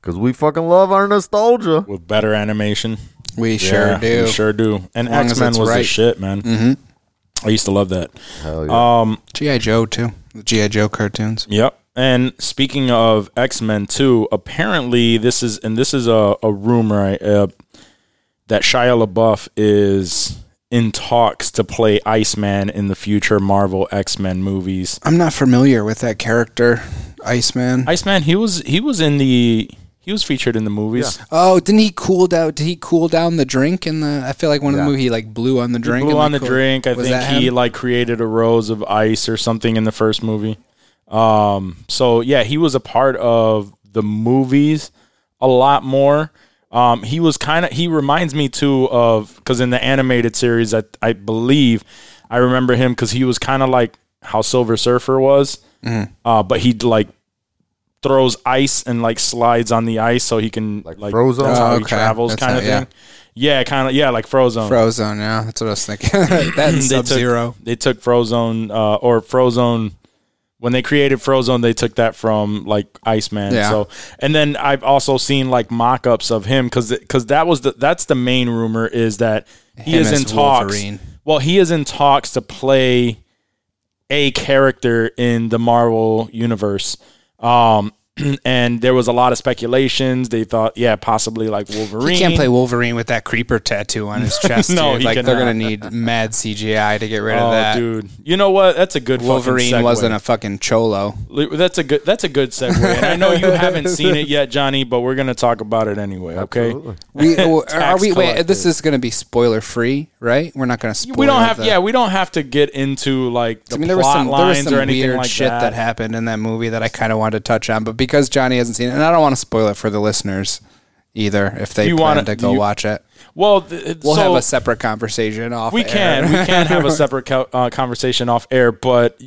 Because we fucking love our nostalgia. with better animation. We sure do. We sure do. And As X Men it's was the shit, man. Mm-hmm. I used to love that. Hell yeah. Um, GI Joe too. The GI Joe cartoons. Yep. And speaking of X Men too, apparently this is and this is a, a rumor uh, that Shia LaBeouf is in talks to play Iceman in the future Marvel X Men movies. I'm not familiar with that character, Iceman. Iceman, he was he was in the he was featured in the movies. oh, didn't he cool down? Did he cool down the drink in the? I feel like one of Yeah. the movie he like blew on the drink. Blew and, on like, the cool- drink. I Was think that he him? like created a rose of ice or something in the first movie. Um, so yeah, he was a part of the movies a lot more. Um, he was kind of he reminds me too of because in the animated series, I I believe I remember him because he was kind of like how Silver Surfer was, Mm-hmm. uh, but he like throws ice and like slides on the ice so he can like, Like Frozone? That's how Oh, he travels, kind of yeah. thing. Yeah, kind of yeah, like Frozone. Frozone. Yeah, that's what I was thinking. [laughs] that They Sub Zero. Took, they took Frozone uh, or Frozone when they created Frozone. They took that from like Iceman. Yeah. So and then I've also seen like mock-ups of him because because that was the that's the main rumor is that he Him is in talks. Wolverine. Well, he is in talks to play a character in the Marvel universe. Um, [clears throat] and there was a lot of speculations. They thought, yeah, possibly like Wolverine. He can't play Wolverine with that creeper tattoo on his [laughs] chest. No, dude. he like they're gonna need mad CGI to get rid Oh, of that. dude! You know what? That's a good fucking Wolverine segue. wasn't a fucking cholo. That's a good. That's a good segue. And I know you haven't seen it yet, Johnny, but we're gonna talk about it anyway. Okay. Absolutely. We uh, are [laughs] Tax we wait. This is going to be spoiler free, right? We're not going to spoil. We don't have. the- Yeah, we don't have to get into like the I mean, there was plot some there was lines some or anything weird like shit that. happened in that movie that I kind of wanted to touch on, but because Johnny hasn't seen it, and I don't want to spoil it for the listeners either, if they You plan wanna- to go you- watch it, Well, th- we'll so have a separate conversation off. Air. We air. can we can have a [laughs] separate co- uh, conversation off air, but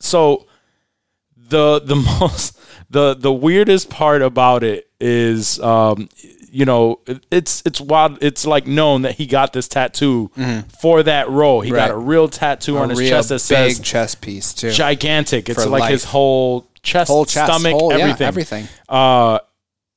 so the the [laughs] most the the weirdest part about it is um you know it's it's wild it's like known that he got this tattoo for that role he got Mm-hmm. A real tattoo on his chest that big says chest piece too. gigantic it's For like his whole chest Whole chest, stomach whole- yeah, everything everything. uh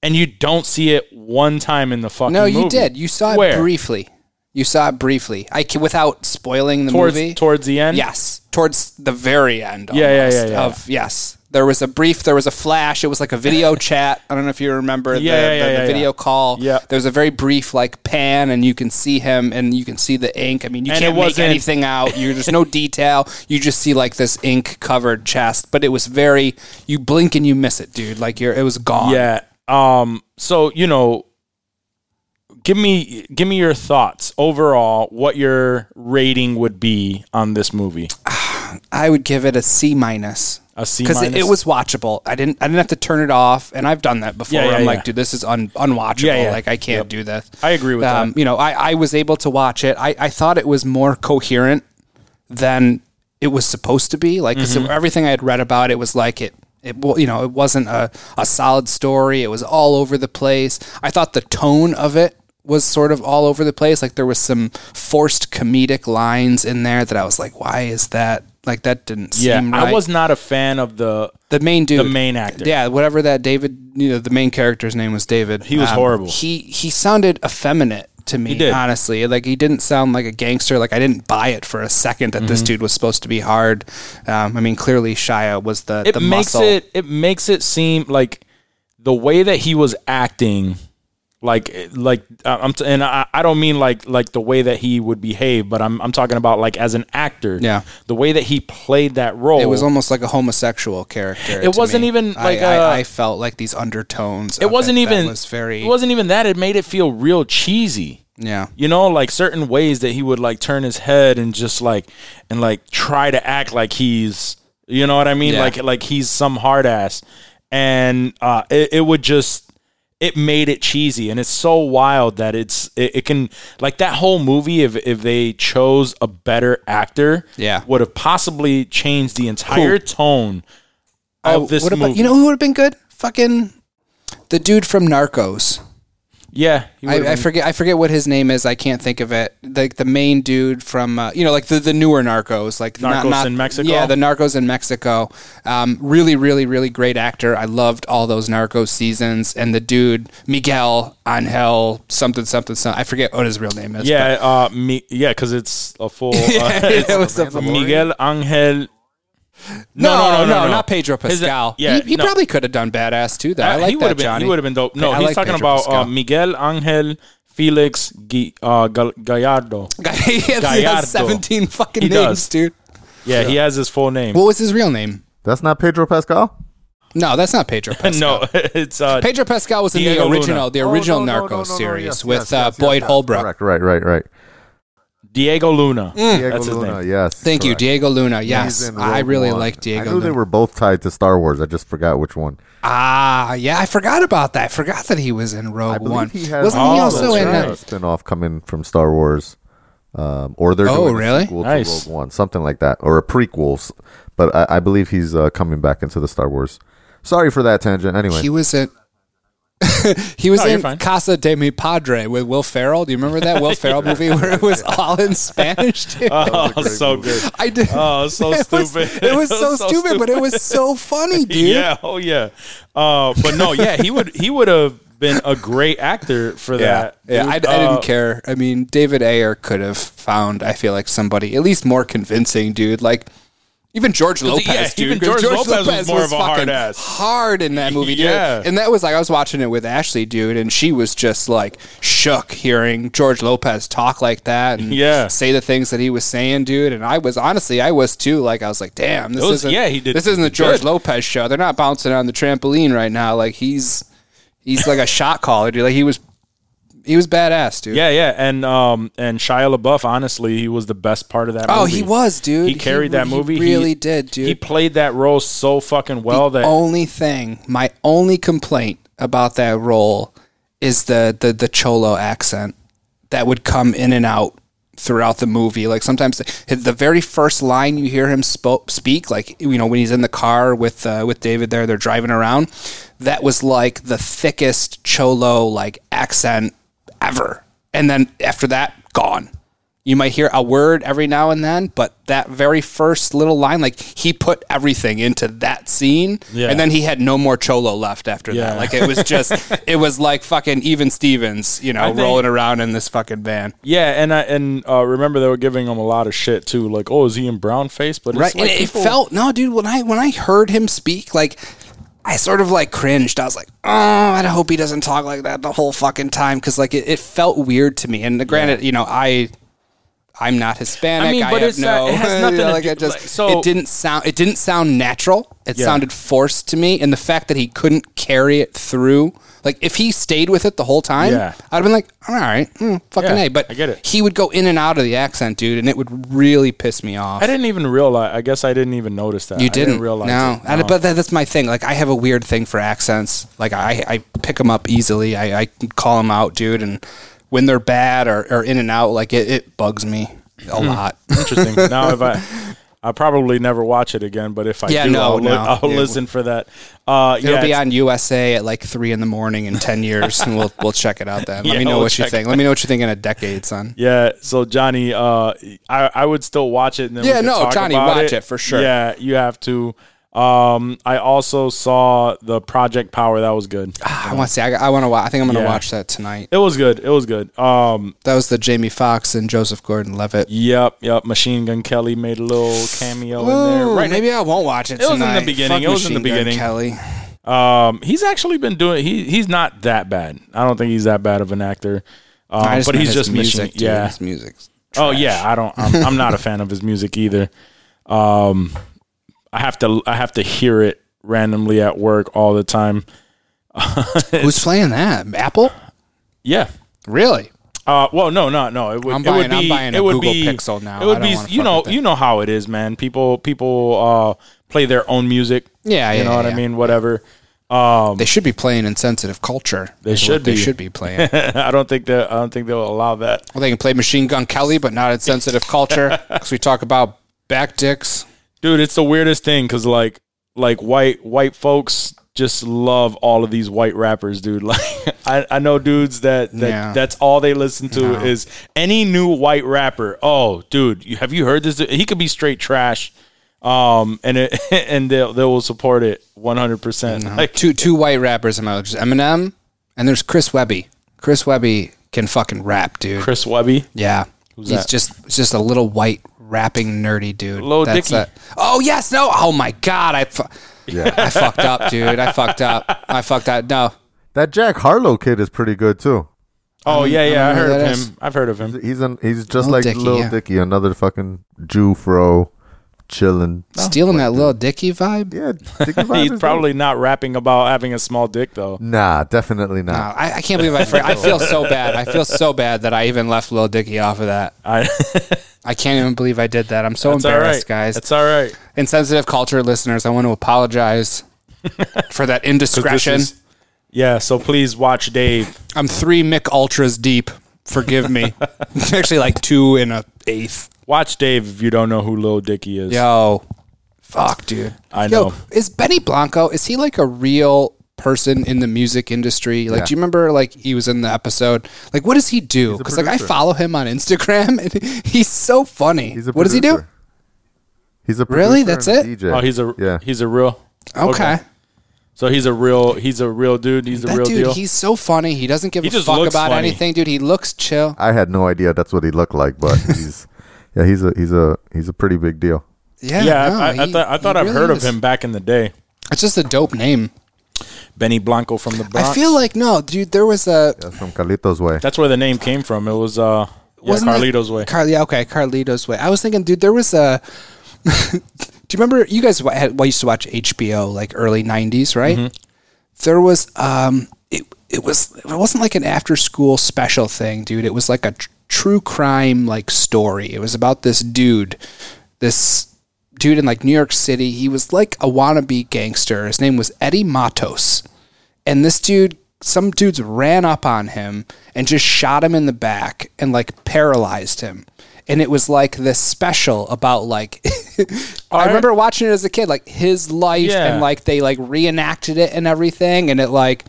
and you don't see it one time in the fucking No, you movie. did. You saw it briefly. You saw it briefly. I without spoiling the towards movie. towards the end Yes, towards the very end. Yeah, yeah, almost yeah, yeah. Of yes, there was a brief. There was a flash. It was like a video [laughs] chat. I don't know if you remember the, Yeah, yeah, the, yeah, the yeah, video yeah. call. Yeah. there was a very brief like pan, and you can see him, and you can see the ink. I mean, you And can't make anything out. You there's [laughs] no detail. You just see like this ink covered chest, but it was very. You blink and you miss it, dude. Like you're, it was gone. Yeah. Um. So you know, give me give me your thoughts overall. What your rating would be on this movie? [sighs] I would give it a C minus. A C because it, it was watchable. I didn't I didn't have to turn it off, and I've done that before. Yeah, yeah, I'm yeah. like, dude, this is un, unwatchable. Like I can't do this. I agree with um, that. You know, I, I was able to watch it. I, I thought it was more coherent than it was supposed to be. Like Mm-hmm. everything I had read about it was like it. It you know it wasn't a, a solid story. It was all over the place. I thought the tone of it was sort of all over the place. Like there was some forced comedic lines in there that I was like, why is that? Like that didn't Yeah, seem right. I was not a fan of the. the main dude, the main actor. Yeah, whatever that David, you know, the main character's name was David. Um, He was horrible. He he sounded effeminate to me. Honestly. Like he didn't sound like a gangster. Like I didn't buy it for a second that Mm-hmm. this dude was supposed to be hard. Um, I mean, clearly Shia was the It the makes muscle. it. It makes it seem like the way that he was acting. Like, like uh, I'm, t- and I, I don't mean like like the way that he would behave, but I'm I'm talking about like as an actor. Yeah. the way that he played that role. It was almost like a homosexual character. It wasn't me. even like I, a- I felt like these undertones. it of wasn't that even was very it wasn't even that it made it feel real cheesy yeah. you know like certain ways that he would like turn his head and just like and like try to act like he's you know what i mean Yeah. like like he's some hard ass and uh it, it would just it made it cheesy and it's so wild that it's it, it can like that whole movie if if they chose a better actor Yeah. would have possibly changed the entire tone of Oh, this movie about you know who would have been good? Fucking the dude from Narcos. Yeah, he I, I forget. I forget what his name is. I can't think of it. Like the main dude from, uh, you know, like the, the newer Narcos, like Narcos not- in Mexico? Yeah, the Narcos in Mexico. Um, really, really, really great actor. I loved all those Narcos seasons. And the dude Miguel Angel something something something. I forget what his real name is. Yeah, uh, me, yeah, because it's a full. [laughs] Uh, Yeah, it's it was a- Miguel Angel. No, no, no, no, not Pedro His- Pascal. yeah, he, he no. probably could have done badass too. Though I Uh, like he that would have been. Johnny. He would have been dope. No, I he's like talking Pedro about uh, Miguel Angel Felix Gui- uh, Gallardo. [laughs] he has, he has seventeen fucking He names, does. dude. Yeah, he has his full name. What was his real name? That's not Pedro Pascal. No, that's not Pedro [laughs] Pascal. no, it's uh, Pedro Pascal was in Diego the Luna. original, the Oh, original no, no, Narcos no, no, no, series yes, with yes, uh, yes, yes, Boyd yes, Holbrook. Correct. Right. Right. Right. Diego Luna. Diego That's his Luna. name. Yes. Thank you, correct. Diego Luna. Yes, in I Rogue really One. like Diego I knew they were both tied to Star Wars. I just forgot which one. Ah, yeah, I forgot about that. I forgot that he was in I Rogue believe One. he has Wasn't Oh, he also that's in? right. Uh, a spin-off coming from Star Wars, um, or they're Oh, doing really? a sequel Nice. to Rogue One, something like that, or a prequel. s- But I, I believe he's uh, coming back into the Star Wars. Sorry for that tangent. Anyway, he was in. [laughs] he was No, in fine. Casa de Mi Padre with Will Ferrell. Do you remember that Will [laughs] Ferrell movie where it was all in Spanish? dude? Oh, great so movie. good. I did. Oh, so [laughs] it was, stupid. it was so, stupid, but it was so funny, dude. Yeah. Oh yeah. Uh, but no. Yeah. He would. He would have been a great actor for that. Yeah, I, I dude. Uh, didn't care. I mean, David Ayer could have found, I feel like, somebody at least more convincing, dude. Like, even George Lopez, yeah, dude. even 'cause George Lopez was more of a hard ass. Hard in that movie, dude. Yeah. And that was like, I was watching it with Ashley, dude, and she was just like shook hearing George Lopez talk like that and Yeah. say the things that he was saying, dude. And I was, honestly, I was too. Like, I was like, damn, this was- isn't, yeah, he did this isn't the George good. Lopez show. They're not bouncing on the trampoline right now. Like, he's, he's like a shot caller, dude. Like, he was, he was badass, dude. Yeah, yeah, and um, and Shia LaBeouf, honestly, he was the best part of that. Oh, movie. he was, dude. He carried that movie. he really He- did, dude. He played that role so fucking well the that only thing, my only complaint about that role is the the the cholo accent that would come in and out throughout the movie. Like sometimes the, the very first line you hear him speak, like you know when he's in the car with uh, with David there, they're driving around. That was like the thickest cholo like accent ever, and then after that, gone. You might hear a word every now and then, but that very first little line, like he put everything into that scene, Yeah. and then he had no more cholo left after Yeah. that. Like it was just, [laughs] it was like fucking even Stevens, you know, think- rolling around in this fucking van. yeah, and I and uh, remember they were giving him a lot of shit too, like oh, is he in brown face? But it's right like people- it felt no dude when i when i heard him speak like i sort of like cringed. I was like oh i hope he doesn't talk like that the whole fucking time because like it, it felt weird to me. And granted you know i I'm not Hispanic. I I mean, but have it's not- no. it has you nothing know, [laughs] to like do- it just like, so- it didn't sound it didn't sound natural. It Yeah. sounded forced to me, and the fact that he couldn't carry it through, like if he stayed with it the whole time, Yeah. I'd have been like, all right, mm, fucking Yeah, a. But I get it. he would go in and out of the accent, dude, and it would really piss me off. I didn't even realize. I guess I didn't even notice that. You I didn't, realize. no, it. And- but that, that's my thing. Like I have a weird thing for accents. Like I, I pick them up easily. I, I call them out, dude. And when they're bad or, or in and out, like it, it bugs me a Hmm. lot. [laughs] Interesting. now, if I, I probably never watch it again. But if I Yeah, do, no, I'll, no. I'll Yeah. listen for that. Uh, It'll yeah, be on USA at like three in the morning in ten years, and we'll we'll check it out then. [laughs] Let me know we'll what you think. it Let me know what you think in a decade, son. Yeah, so Johnny, uh, I I would still watch it. And then Yeah, no, Johnny, watch it for sure. Yeah, you have to. Um, I also saw the Project Power. That was good. I want to see. I, I want to. watch. I think I'm going to Yeah. watch that tonight. It was good. It was good. Um, That was the Jamie Foxx and Joseph Gordon-Levitt. yep, yep. Machine Gun Kelly made a little cameo in there. Ooh, Right, maybe I won't watch it. It was in the tonight. beginning. Fuck It was in the Machine Gun beginning. Kelly. Um, he's actually been doing. He he's not that bad. I don't think he's that bad of an actor. Um, but meant he's his just music. machine. dude. Yeah. his music. Oh yeah, I don't. I'm, I'm not a fan of his music either. Um, I have to. I have to hear it randomly at work all the time. [laughs] Who's playing that? Apple? Yeah. Really? Uh, well, no, no, no. It would. I'm it would buying- I'm be. buying a it would Google be, Pixel now. It would be. You know. You know how it is, man. People. People uh, play their own music. Yeah, You yeah, know what yeah. I mean? Whatever. They should be playing insensitive culture. They should what They be. should be playing. [laughs] I don't think that. I don't think they'll allow that. well, they can play Machine Gun Kelly, but not insensitive culture [laughs] because we talk about back dicks. Dude it's the weirdest thing because like like white white folks just love all of these white rappers, dude. [laughs] Like I, I know dudes that, that Yeah. that's all they listen to is any new white rapper. Oh, dude, you, have you heard this? He could be straight trash. Um and it [laughs] and they they will support it 100%. Like two two white rappers I'm out. There's Eminem and there's Chris Webby. Chris Webby can fucking rap, dude. Chris Webby. Yeah, he's that? just just a little white rapping nerdy dude. Lil That's Dicky. a- oh yes, no. Oh my god, I fu- [laughs] I fucked up, dude. I fucked up. I fucked up. No, That Jack Harlow kid is pretty good too. Oh yeah, yeah, I know who heard of him. is. I've heard of him. He's an he's just Lil like Dicky, Lil yeah. Dicky, another fucking Jew fro, chilling. stealing that little Dicky vibe. Yeah, Dicky vibe [laughs] He's is probably not rapping about having a small dick though. Nah, definitely No, not. I, I can't believe I. For, I feel so [laughs] bad. I feel so bad that I even left Lil Dicky off of that. I, [laughs] I can't even believe I did that. I'm so it's all embarrassed, right, guys. It's all right. Insensitive culture listeners, I want to apologize for that indiscretion. is- yeah, so please watch Dave. I'm three Mick Ultras deep. Forgive me. Actually, like two in a eighth. Watch Dave if you don't know who Lil Dicky is. Yo, fuck, dude. I Yo, know. is Benny Blanco? Is he like a real person in the music industry? Like, Yeah. do you remember like he was in the episode? Like, what does he do? a Because like I producer. follow him on Instagram, [laughs] and he's so funny. He's a what does he do? producer. He's a Really? producer That's and it? DJ. Oh, he's a yeah. he's a real. Okay. So he's a real he's a real dude. He's the That real dude, deal. he's so funny. He doesn't give He a just fuck about funny. anything, dude. He looks chill. I had no idea that's what he looked like, but [laughs] he's yeah, he's a he's a he's a pretty big deal. Yeah, yeah, no, I, I, he- thought I thought I've really heard is. of him back in the day. It's just a dope name. Benny Blanco from the Bronx. I feel like no, dude. There was a That's from Carlito's Way. that's where the name came from. It was uh yeah, wasn't it- Carlito's Way. Car- yeah, okay, Carlito's Way. I was thinking, dude, there was a. [laughs] Do you remember you guys had, well, used to watch HBO like early '90s, right? Mm-hmm. There was um, it it was it wasn't like an after school special thing, dude. It was like a tr- true crime like story. It was about this dude, this dude in like New York City. He was like a wannabe gangster. His name was Eddie Matos. And this dude, some dudes ran up on him and just shot him in the back and like paralyzed him. And it was like this special about like [laughs] [laughs] I remember watching it as a kid, like his life Yeah. and like they like reenacted it and everything and it like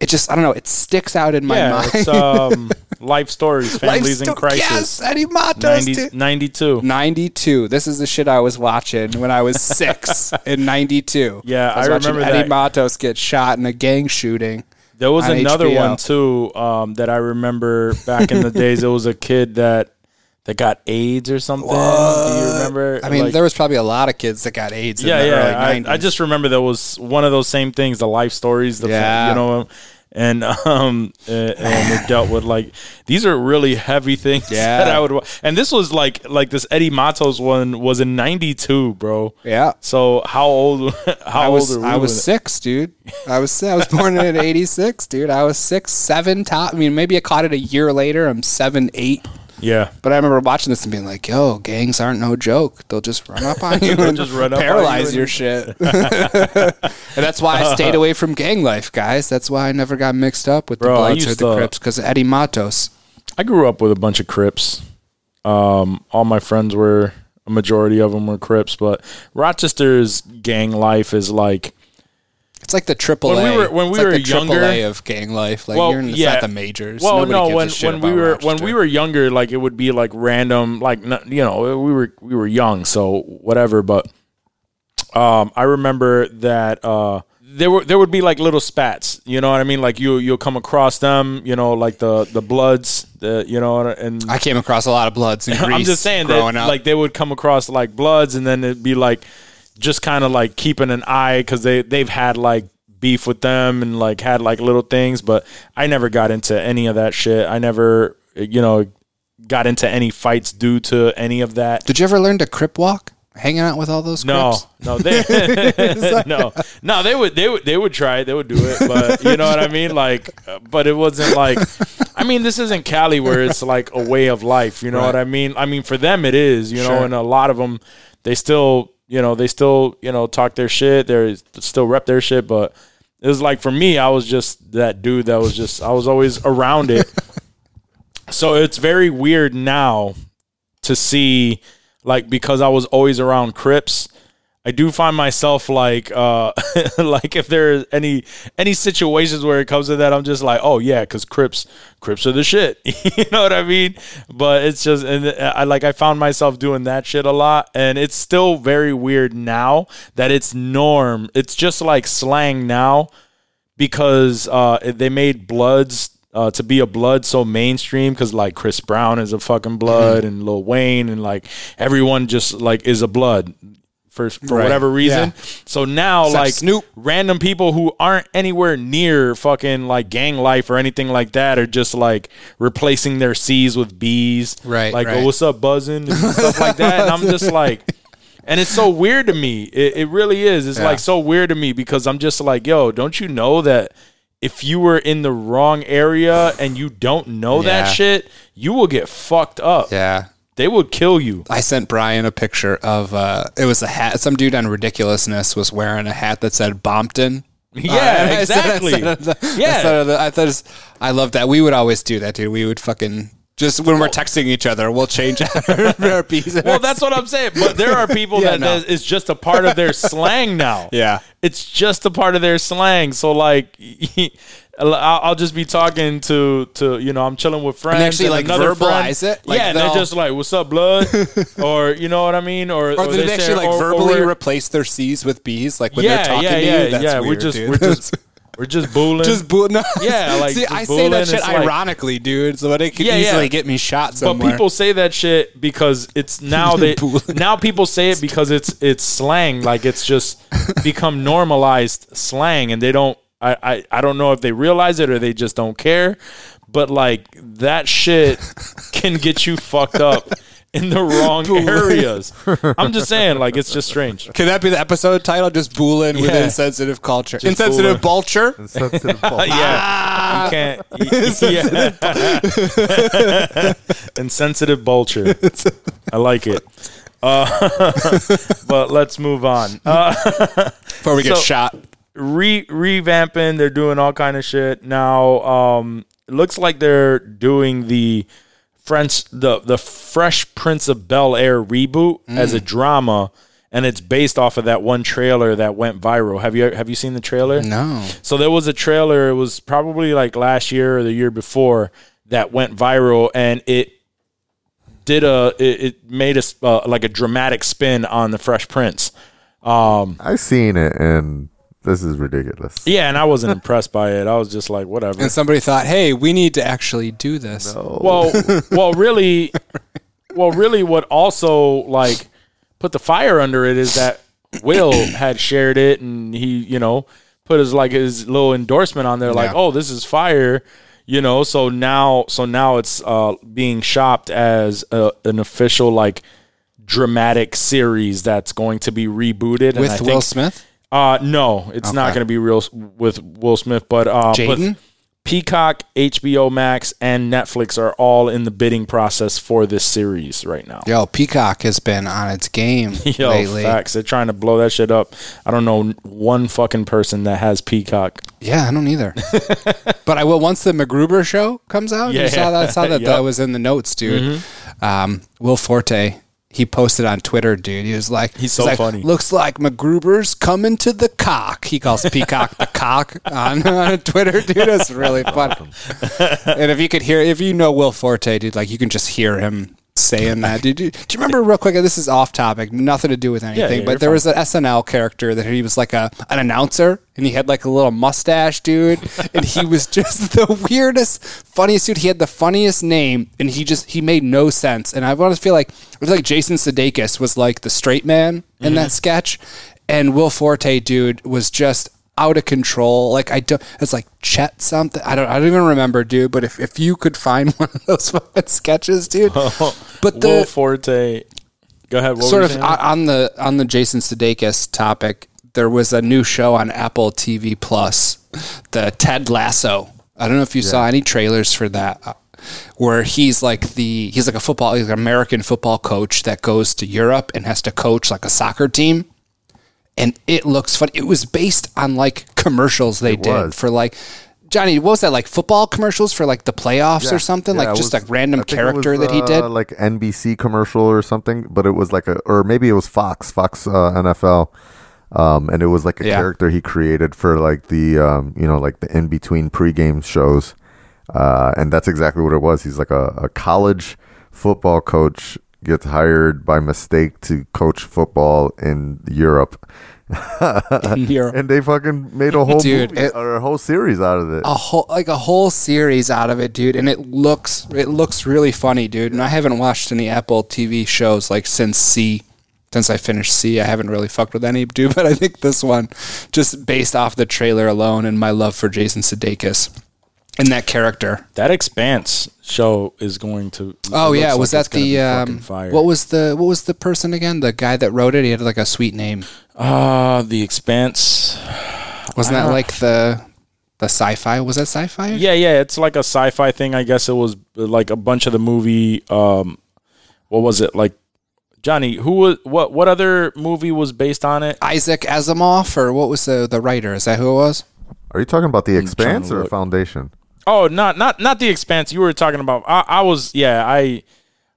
it just I don't know, it sticks out in my yeah, mind. it's um [laughs] life stories, Life families in sto- crisis. Yes, Eddie Matos. 90, 92. 92. This is the shit I was watching when I was six [laughs] in 92. Yeah, was I remember Eddie that. Matos get shot in a gang shooting. There was another HBO. one too um, that I remember back in the days. It was a kid that that got AIDS or something. Do you remember? I mean, Like- there was probably a lot of kids that got AIDS yeah, in the early yeah. 90s. I, I just remember there was one of those same things, the life stories, the Yeah. you know, and um uh, and it [sighs] dealt with like these are really heavy things [laughs] Yeah. that I would. And this was like like this Eddie Matos one was in '92, bro. yeah. So how old? [laughs] How I was old are we? I was six, dude. I was I was born in '86, dude. I was six, seven. Top. I mean, maybe I caught it a year later. I'm seven, eight. Yeah. But I remember watching this and being like, "Yo, gangs aren't no joke. They'll just run up on [laughs] you and just run up paralyze you your shit." [laughs] and that's why I stayed away from gang life, guys. That's why I never got mixed up with Bro, the Bloods or the to- Crips because Eddie Matos. I grew up with a bunch of Crips. Um, all my friends were a majority of them were Crips, but Rochester's gang life is like It's like the triple When we were- when It's we like were the triple younger- A of gang life. Like well, you're in, yeah. not the majors. Well, Nobody no, a when when we were when we were younger, like it would be like random, like you know, we were we were young, so whatever. But um, I remember that uh, there were there would be like little spats. You know what I mean? Like you you'll come across them. You know, like the the Bloods. The you know, and I came across a lot of Bloods in Greece. [laughs] I'm just saying that up. like they would come across like Bloods, and then it'd be like just kind of like keeping an eye because they they've had like beef with them and like had like little things, but I never got into any of that shit. I never you know got into any fights due to any of that. Did you ever learn to crip walk? Hanging out with all those No, Crips? no, they [laughs] [laughs] no, no. They would, they would, they would try it. They would do it, but you know what I mean. Like, but it wasn't like. I mean, this isn't Cali where it's like a way of life. You know what I mean? I mean, for them it is. You know, Sure. and a lot of them, they still, you know, they still, you know, talk their shit. They still rep their shit, but it was like for me, I was just that dude that was just. I was always around it. [laughs] so it's very weird now to see like because I was always around Crips, I do find myself like uh [laughs] like if there's any any situations where it comes to that I'm just like oh yeah cuz Crips Crips are the shit. [laughs] You know what I mean? But it's just and I like I found myself doing that shit a lot and it's still very weird now that it's norm. It's just like slang now because uh they made Bloods uh, to be a blood so mainstream because like Chris Brown is a fucking blood and Lil Wayne and like everyone just like is a blood for for Right. whatever reason. Yeah. So now Except like Snoop. random people who aren't anywhere near fucking like gang life or anything like that are just like replacing their C's with B's. Right, Like, right. oh, what's up, buzzing and stuff like that. And I'm just like. [laughs] And it's so weird to me. It, it really is. It's Yeah. like so weird to me because I'm just like, yo, don't you know that if you were in the wrong area and you don't know that shit, you will get fucked up. Yeah. They would kill you. I sent Brian a picture of uh it was a hat some dude on ridiculousness was wearing a hat that said Bompton. [laughs] Yeah, Uh, [laughs] I exactly. said- I said- Yeah. I, said- I thought was- I love that. We would always do that, dude. We would fucking just when we're texting each other, we'll change our, [laughs] our P's. Well, that's what I'm saying. But there are people Yeah, that, no. that is just a part of their slang now. Yeah. it's just a part of their slang. So like, I'll I'll just be talking to to you know I'm chilling with friends actually, like, another verbalize friend. it? Like, yeah, and they're just like, "What's up, blood?" [laughs] or you know what I mean? Or Or, they they say- actually like or- or verbally replace their C's with B's, like when yeah, they're talking yeah, to yeah, you? That's yeah. weird, we're just dude. we're just [laughs] we're just booling. just boo- no. [laughs] Yeah, like, see, I say that shit it's like- ironically, dude, so it could Yeah, yeah. easily get me shot But people say that shit because it's now they now people say it because it's it's slang. Like it's just become normalized slang, and they don't. I, I I don't know if they realize it or they just don't care. But like that shit can get you fucked up in the wrong areas. I'm just saying, like it's just strange. Can that be the episode title? Just Boolin with insensitive culture. insensitive vulture? Sensitive [laughs] ball. Yeah, you can't. yeah. Insensitive vulture. [laughs] I like it. Uh, [laughs] but let's move on. Uh, Before we get So- shot. Re revamping. They're doing all kind of shit now. Um, it looks like they're doing the French the the Fresh Prince of Bel Air reboot as a drama, and it's based off of that one trailer that went viral. Have you have you seen the trailer? No. So there was a trailer. It was probably like last year or the year before that went viral, and it did a it, it made a s- uh, like a dramatic spin on the Fresh Prince. I seen it and this is ridiculous. Yeah, and I wasn't impressed by it. I was just like, whatever. And somebody thought, hey, we need to actually do this. Well, [laughs] well, really, well, really, what also like put the fire under it is that Will had shared it, and he, you know, put his like his little endorsement on there, like, Yeah. oh, this is fire, you know. So now, so now it's uh, being shopped as a, an official like dramatic series that's going to be rebooted and I With think- Will Smith? Uh, no, it's not Okay. going to be real s- with Will Smith, but uh, but Jaden? Peacock, HBO Max, and Netflix are all in the bidding process for this series right now. Yo, Peacock has been on its game [laughs] Yo, lately. facts. They're trying to blow that shit up. I don't know one fucking person that has Peacock. Yeah, I don't either. [laughs] but I will once the MacGruber show comes out. Yeah. You saw that? I saw that Yep. Mm-hmm. that [laughs] was in the notes, dude. Um, Will Forte. He posted on Twitter, dude. He was like, He's so like, funny. Looks like MacGruber's coming to the cock. He calls Peacock the cock on, [laughs] on Twitter, dude. It's really fun. and if you could hear, if you know Will Forte, dude, like you can just hear him saying that. [laughs] Dude, do you remember real quick? This is off topic, nothing to do with anything. yeah, you're but there was an SNL character that he was like a an announcer, and he had like a little mustache, dude, [laughs] and he was just the weirdest, funniest dude. He had the funniest name, and he just he made no sense. And I want to feel like it was like Jason Sudeikis was like the straight man in that mm-hmm. sketch, and Will Forte, dude, was just out of control. Like I don't, it's like Chet something. I don't, I don't even remember, dude. But if, if you could find [laughs] one of those fucking sketches, dude. But the Will Forte. Go ahead. What sort of saying? on the on the Jason Sudeikis topic, there was a new show on Apple TV Plus, the Ted Lasso. I don't know if you saw any trailers for that, uh, where he's like the he's like a football he's an American football coach that goes to Europe and has to coach like a soccer team, and it looks fun. It was based on like commercials they did was. for like Johnny, what was that like football commercials for like the playoffs Yeah. or something? Yeah, like just was- like random it character was, that he did? uh, like NBC commercial or something, but it was like a, or maybe it was Fox, Fox uh, NFL, um, and it was like a Yeah. character he created for like the, um, you know, like the in between pregame shows, uh, and that's exactly what it was. He's like a, a college football coach gets hired by mistake to coach football in Europe. [laughs] Europe. and they fucking made a whole Dude, movie, it- or a whole series out of it. a whole like a whole series out of it, dude, and it looks it looks really funny, dude. And I haven't watched any Apple TV shows like since See. Since I finished See, I haven't really fucked with any, [laughs] dude. But I think this one, just based off the trailer alone and my love for Jason Sudeikis and that character. That Expanse show is going to. Oh yeah, was like that the um, fire. what was the what was the person again? The guy that wrote it. He had like a sweet name. Uh, the Expanse. Wasn't that like the the sci-fi? Was that sci-fi? Yeah, yeah, it's like a sci-fi thing. I guess it was like a bunch of the movie. Um, what was it like? Johnny, who was what? What other movie was based on it? Isaac Asimov, or what was the the writer? Is that who it was? Are you talking about the Expanse or look. Foundation? Oh, not not not the Expanse. You were talking about. I, I was yeah. I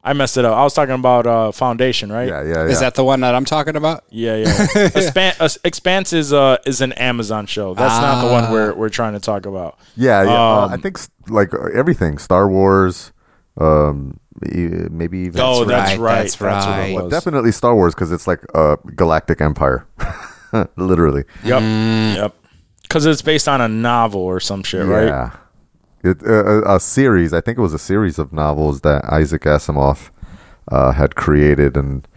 I messed it up. I was talking about uh, Foundation, right? Yeah, yeah, yeah. Is that the one that I'm talking about? Yeah, yeah. [laughs] Expan- uh, Expanse is uh is an Amazon show. That's not the one we're we're trying to talk about. Yeah, yeah. uh, Um, I think like uh, everything, Star Wars, um, e- maybe even. oh, that's right, right. that's what it right. was. definitely Star Wars because it's like a galactic empire, [laughs] literally. Yep. Yep. Because it's based on a novel or some shit, right? It, uh, a, a series. I think it was a series of novels that Isaac Asimov uh, had created, and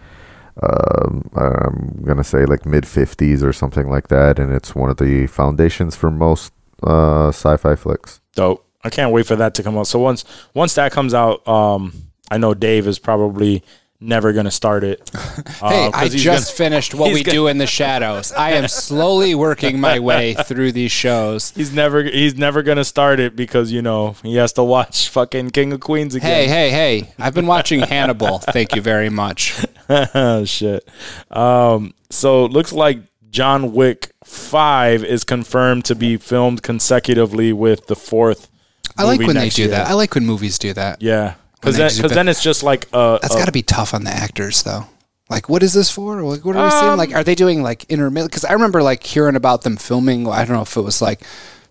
um, I'm gonna say like mid '50s or something like that. And it's one of the foundations for most uh, sci-fi flicks. Dope. I can't wait for that to come out. So once once that comes out, um, I know Dave is probably never gonna start it. [laughs] Uh, Hey, I just gonna- finished what we gonna- do in the shadows. I am slowly working my way [laughs] through these shows. He's never he's never gonna start it because you know he has to watch fucking King of Queens again. Hey, hey, hey! I've been watching Hannibal. Thank you very much. oh [laughs] shit. Um, so it looks like John Wick Five is confirmed to be filmed consecutively with the fourth. I like when they do year. that. I like when movies do that. Yeah, because then, 'cause then it's just like uh, That's uh, got to be tough on the actors, though. Like, what is this for? Like, what are we Um, seeing? Like, are they doing like intermittent? Because I remember like hearing about them filming. I don't know if it was like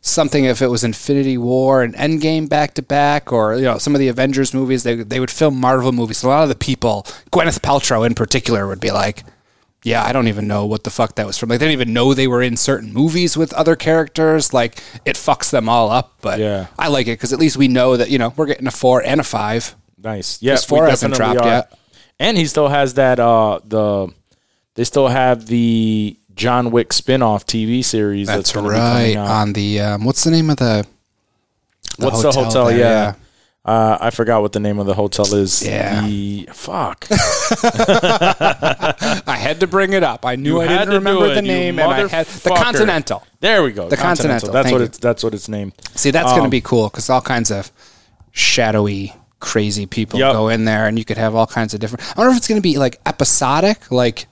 something, if it was Infinity War and Endgame back to back, or you know, some of the Avengers movies. They they would film Marvel movies. A lot of the people, Gwyneth Paltrow in particular, would be like. Yeah, I don't even know what the fuck that was from. Like, they didn't even know they were in certain movies with other characters. Like, it fucks them all up. But Yeah. I like it because at least we know that you know we're getting a four and a five. Nice. Yeah, we four hasn't definitely dropped are. yet. And he still has that uh the they still have the John Wick spin-off TV series that's, That's gonna be right. out. On the um, what's the name of the? What's the hotel? there, yeah. Uh, I forgot what the name of the hotel is. Yeah. The, fuck. [laughs] [laughs] I had to bring it up. I knew You I had didn't to remember it, the you name, and I had the motherfucker. Continental. There we go. The Continental, That's thank what you. it's that's what it's named. See, that's going to Um, be cool because all kinds of shadowy, crazy people Yep. go in there, and you could have all kinds of different. I wonder if it's going to be like episodic, like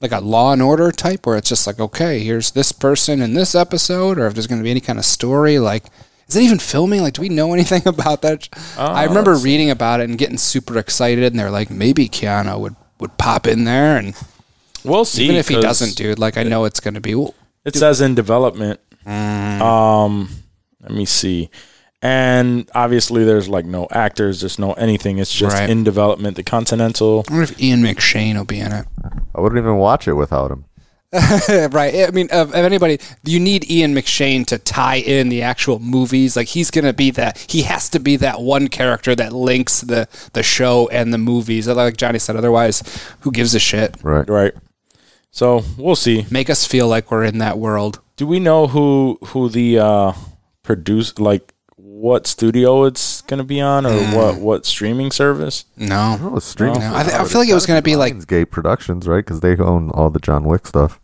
like a Law and Order type, where it's just like, okay, here's this person in this episode, or if there's going to be any kind of story, like. Is it even filming? Like, do we know [laughs] anything about that? I remember reading about it and getting super excited, and they're like, maybe Keanu would, would pop in there, and We'll see. even if he doesn't, dude, like I know it's going to be. Well, It says in development. Mm. Um, let me see. And obviously, there's like no actors, there's no anything. It's just Right. in development. The Continental. I wonder if Ian McShane will be in it. I wouldn't even watch it without him. [laughs] right. I mean, of, of anybody, you need Ian McShane to tie in the actual movies. Like he's gonna be that. He has to be that one character that links the the show and the movies. Like Johnny said, otherwise, who gives a shit? Right. Right. So we'll see. Make us feel like we're in that world. Do we know who who the uh, produce like what studio it's gonna be on or Mm. what what streaming service? No, it's streaming. No, I th- I feel like it was gonna be like- Lionsgate Productions, right? Because they own all the John Wick stuff.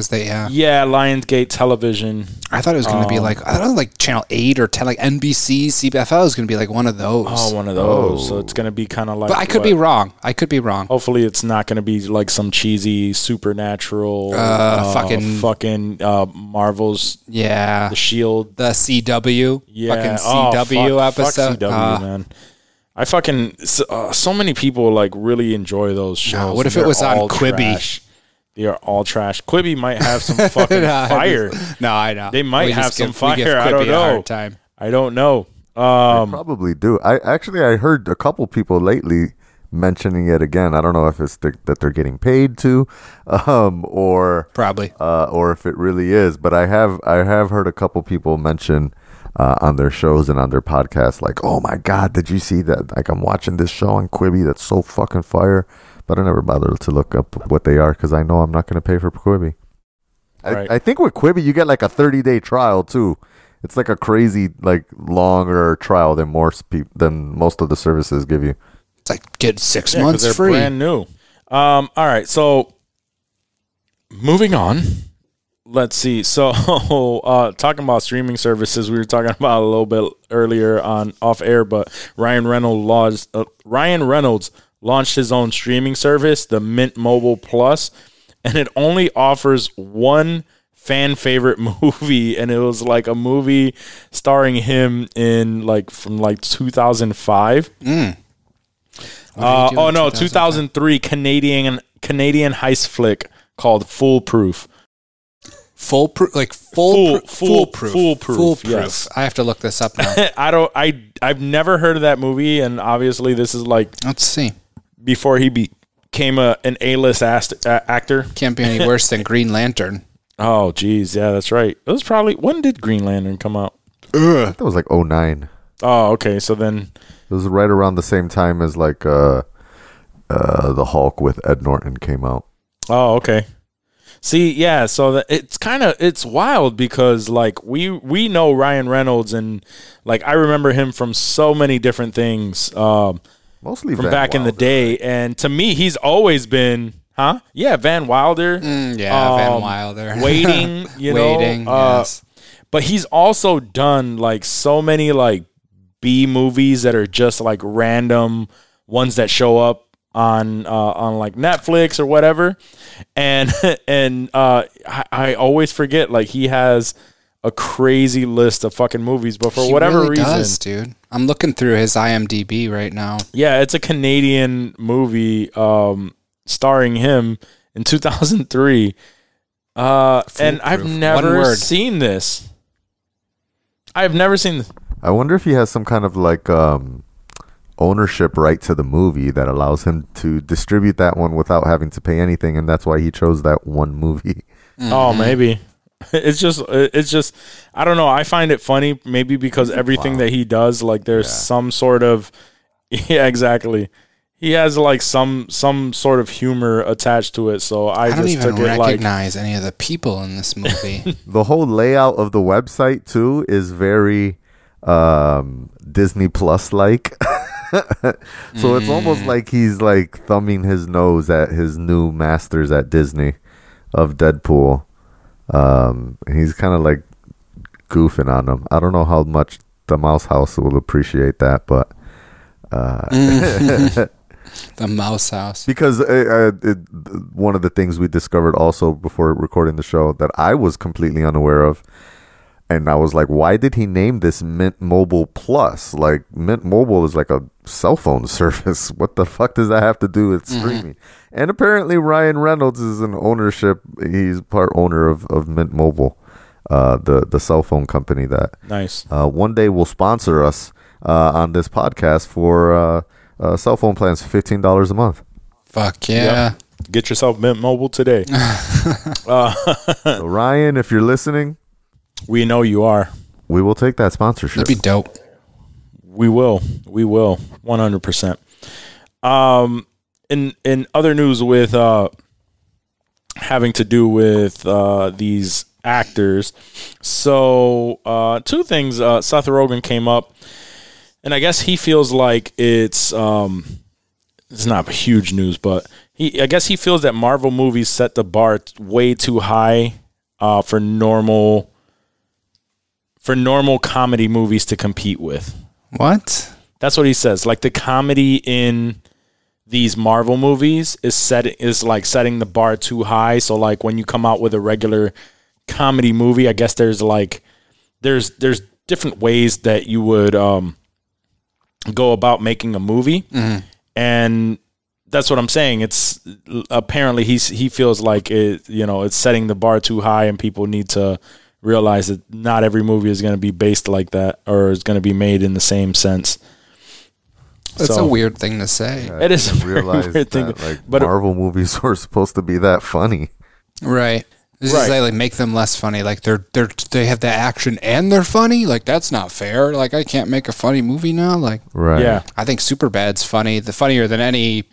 Because they yeah. Yeah, Lionsgate Television. I thought it was going to be like I thought it was like Channel Eight or 10, like NBC, CBS. I thought it was going to be like one of those. Oh, one of those. So it's gonna be kind of like. but I could what- be wrong. I could be wrong. Hopefully, it's not going to be like some cheesy supernatural, Uh, fucking- fucking uh, Marvel's Yeah, The Shield. the CW, Yeah, fucking Oh, CW fuck- fuck episode. CW, Ah. man. I fucking so, uh, so many people like really enjoy those shows. what if it was they're on Quibi? trash. They are all trash. Quibi might have some [laughs] fucking Nah, fire. No, I know They might We have some give- fire. I don't Quibi know. time. I don't know. Um, Probably do. I actually I heard a couple people lately mentioning it again. I don't know if it's the, that they're getting paid to, [laughs] um, or Probably. uh, or if it really is. But I have I have heard a couple people mention uh, on their shows and on their podcasts, like, "Oh my God, did you see that? Like, I'm watching this show on Quibi that's so fucking fire." But I never bother to look up what they are because I know I'm not going to pay for Quibi. I, Right. I think with Quibi you get like a 30 day trial too. It's like a crazy like longer trial than most peop- than most of the services give you. It's like get six Yeah, 'cause months they're free. brand new. Um, all right, so moving on. Let's see. [laughs] So, uh, talking about streaming services, we were talking [laughs] about a little bit earlier on off air, but Ryan Reynolds launched, uh, Ryan Reynolds launched his own streaming service, the Mint Mobile Plus, and it only offers one fan favorite [laughs] movie, and it was like a movie starring him in like from like 2005. Uh, oh no, 2005? 2003 Canadian Canadian heist flick called Foolproof. Foolproof, like Fool- full, fool- foolproof, foolproof, foolproof. yes. I have to look this up now. [laughs] I don't I I've never heard of that movie, and obviously this is like Let's see. Before he became a an A list ast- uh, actor. Can't be any [laughs] worse than Green Lantern. Oh geez, yeah, that's right. It was probably when did Green Lantern come out? That was like 09. Oh, okay, so then It was right around the same time as like uh uh the Hulk with Ed Norton came out. Oh, okay. See, yeah, so that it's kind of it's wild because like we we know Ryan Reynolds and like I remember him from so many different things um, Mostly from Van back in the Wilder. day, and to me, he's always been, huh? Yeah, Van Wilder, Mm, yeah, Van um, Wilder. [laughs] waiting, you know, Waiting, uh, yes. but he's also done like so many like B movies that are just like random ones that show up on uh, on like Netflix or whatever, and [laughs] and uh, I, I always forget like he has a crazy list of fucking movies, but for He whatever really reason, does, dude. I'm looking through his IMDb right now. yeah, it's a Canadian movie um, starring him in 2003. Uh, and I've never seen this. I've never seen this. I wonder if he has some kind of like um ownership right to the movie that allows him to distribute that one without having to pay anything and that's why he chose that one movie. Oh, maybe. [laughs] It's just, it's just, I don't know. I find it funny, maybe because everything that he does, like, there's some sort of, [laughs] yeah, exactly. He has like some some sort of humor attached to it, so I, I, don't just even took it like recognize any of the people in this movie. [laughs] The whole layout of the website too is very um Disney Plus like. so it's almost like he's like thumbing his nose at his new masters at Disney of Deadpool. Um he's kind of like goofing on them. I don't know how much the Mouse House will appreciate that, but [laughs] [laughs] the Mouse House. because uh, uh, it, one of the things we discovered also before recording the show that I was completely unaware of, and I was like, why did he name this Mint Mobile Plus? Like Mint Mobile is like a cell phone [laughs] service. What the fuck does that have to do with streaming? And apparently Ryan Reynolds is an ownership. He's part owner of, of Mint Mobile, uh, the the cell phone company that nice. uh, one day will sponsor us uh, on this podcast for uh, uh, cell phone plans, fifteen dollars a month. Fuck yeah. Get yourself Mint Mobile today. [laughs] So Ryan, if you're listening, we know you are. we will take that sponsorship. That'd be dope. We will. We will. One hundred percent. Um, in in other news with uh, having to do with uh, these actors, so uh, two things. Uh, Seth Rogen came up, and I guess he feels like it's um, it's not huge news, but he I guess he feels that Marvel movies set the bar way too high uh, for normal for normal comedy movies to compete with. What? That's what he says. Like the comedy in these Marvel movies is set is like setting the bar too high. So like when you come out with a regular comedy movie, I guess there's like there's there's different ways that you would um go about making a movie. And that's what I'm saying. It's apparently he's he feels like it you know, it's setting the bar too high and people need to realize that not every movie is going to be based like that or is going to be made in the same sense. That's So- a weird thing to say. It is a very realize weird thing, that, like but- Marvel movies [laughs] were supposed to be that funny. Right. This Right. is like, like make them less funny. Like they're they're they have the action and they're funny. Like that's not fair. Like I can't make a funny movie now. Like Right. Yeah. I think Superbad's funny. The funnier than any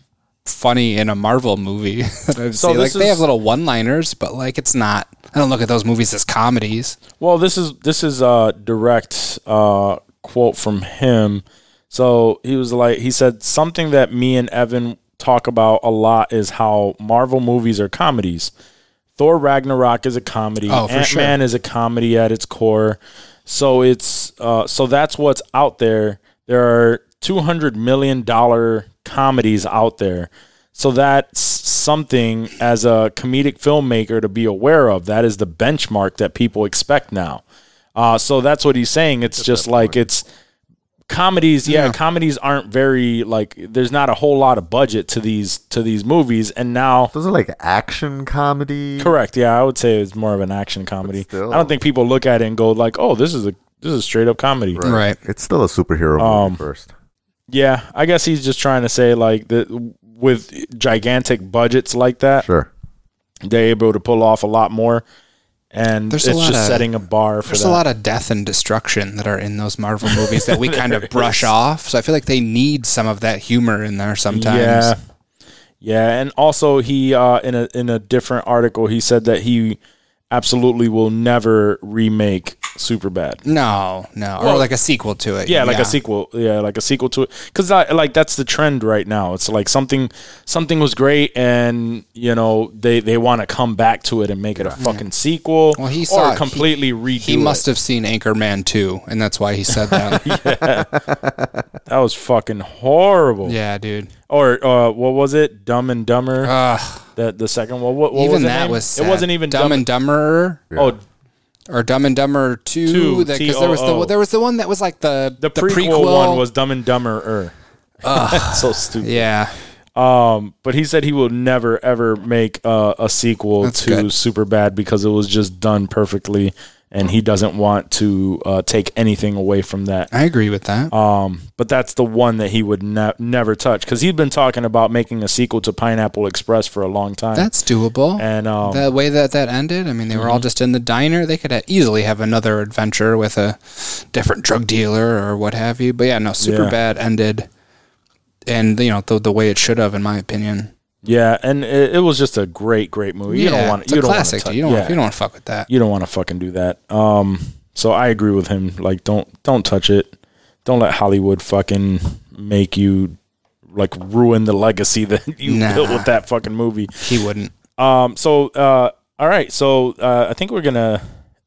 funny in a Marvel movie [laughs] that I've So seen. Like this they have little one-liners, but like it's not. I don't look at those movies as comedies. Well, this is this is a direct uh, quote from him. So he was like, he said something that me and Evan talk about a lot is how Marvel movies are comedies. Thor Ragnarok is a comedy. Oh, Ant Man is a comedy at its core. So it's uh, so that's what's out there. There are two hundred million dollar comedies out there. So that's something as a comedic filmmaker to be aware of. That is the benchmark that people expect now. Uh, so that's what he's saying. It's just like it's comedies. Yeah, comedies aren't very like. There's not a whole lot of budget to these to these movies, and now Those are like action comedy. correct. Yeah, I would say it's more of an action comedy. still- I don't think people look at it and go like, "Oh, this is a this is a straight up comedy." Right. It's still a superhero Um, movie first. Yeah, I guess he's just trying to say like that with gigantic budgets like that, Sure. they're able to pull off a lot more, and There's a it's lot just of- setting a bar for There's that. a lot of death and destruction that are in those Marvel movies that we kind of [laughs] brush off. So I feel like they need some of that humor in there sometimes. Yeah, yeah, and also he uh, in a in a different article he said that he absolutely will never remake Superbad. No, no, Well, or like a sequel to it. Yeah, like a sequel. Yeah, like a sequel to it. Because like that's the trend right now. It's like something something was great, and you know they they want to come back to it and make it a fucking sequel. Well, he saw or completely redo. He must it. have seen Anchorman 2, and that's why he said that. [laughs] yeah. That was fucking horrible. yeah, dude. Or uh, what was it? Dumb and Dumber. Ugh. the the second one. What, what even was that name? was sad. It wasn't even Dumb and Dumber Oh, or Dumb and Dumber 2. Two, that- 'cause there was T-O-O. the there was the one that was like the the, prequel, one was Dumb and Dumber. [laughs] so stupid. Yeah. Um, but he said he will never ever make uh, a sequel to good. Superbad because it was just done perfectly, and he doesn't want to uh, take anything away from that. I agree with that. Um, but that's the one that he would ne- never touch because he'd been talking about making a sequel to Pineapple Express for a long time. That's doable. and um, the way that that ended, I mean, they were all just in the diner. They could ha- easily have another adventure with a different drug dealer or what have you. But yeah, no, super Yeah. bad ended, and you know the the way it should have, in my opinion. Yeah, and it, it was just a great, great movie. you yeah, don't want it's you a don't classic. want you don't yeah. you don't want to fuck with that. you don't want to fucking do that. Um, so I agree with him. Like, don't don't touch it. Don't let Hollywood fucking make you like ruin the legacy [laughs] that you Nah. built with that fucking movie. He wouldn't. Um, so uh, all right. So uh, I think we're gonna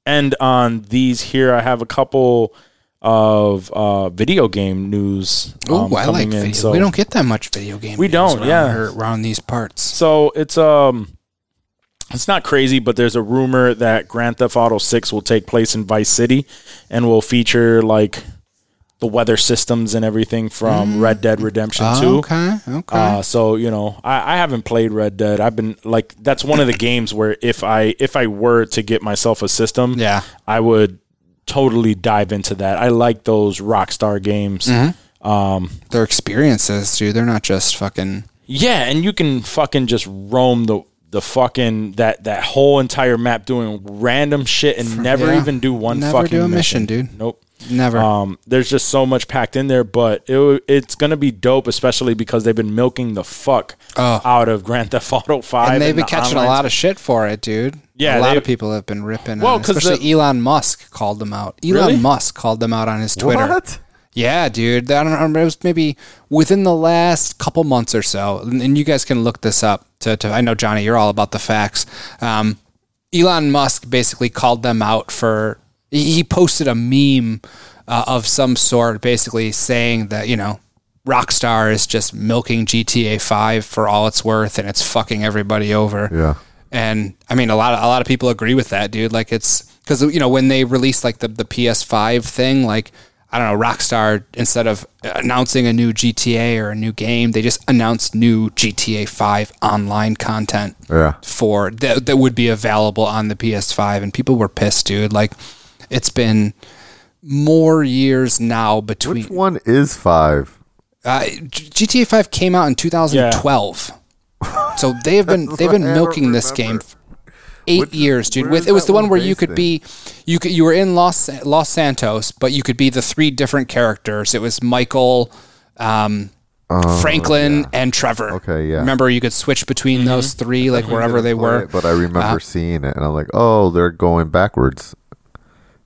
end on these here. I have a couple of uh, video game news. Oh, um, I like in. video. So we don't get that much video game. We news don't, around yeah. here- around these parts. So it's um it's not crazy, but there's a rumor that Grand Theft Auto 6 will take place in Vice City and will feature like the weather systems and everything from Red Dead Redemption 2. Oh, okay, okay. Uh, so you know, I, I haven't played Red Dead. I've been like, that's one of the games where if I if I were to get myself a system, Yeah. I would totally dive into that. I like those Rockstar games. Mm-hmm. Um, Their experiences, dude. They're not just fucking. Yeah, and you can fucking just roam the the fucking that that whole entire map doing random shit and never yeah. even do one Never fucking do a mission, dude. Nope. Never. Um, there's just so much packed in there, but it, it's gonna be dope, especially because they've been milking the fuck Oh. out of Grand Theft Auto Five, and they've been catching a lot of shit for it, dude. Yeah, a lot of people have been ripping. Well, on it. 'cause especially the- Elon Musk called them out. Elon Really? Musk called them out on his Twitter. What? Yeah, dude. I don't know. It was maybe within the last couple months or so, and and you guys can look this up. to, to I know Johnny, you're all about the facts. Um, Elon Musk basically called them out for he posted a meme uh, of some sort, basically saying that you know Rockstar is just milking GTA Five for all it's worth, and it's fucking everybody over. Yeah. And I mean, a lot of a lot of people agree with that, dude. Like it's because you know when they released like the the PS5 thing, like I don't know, Rockstar instead of announcing a new GTA or a new game, they just announced new GTA 5 online content Yeah. for that that would be available on the PS5, and people were pissed, dude. Like it's been more years now between. Which one is five? Uh, GTA 5 came out in 2012. So they have been [laughs] they've been milking this game eight Which- years, dude. With it was the one one where you could in? be you could you were in Los Los Santos, but you could be the three different characters. It was Michael, um, Franklin, and Trevor. Oh, Okay, yeah. Remember, you could switch between those three, like wherever they were. it, but I remember Uh, seeing it, and I'm like, oh, they're going backwards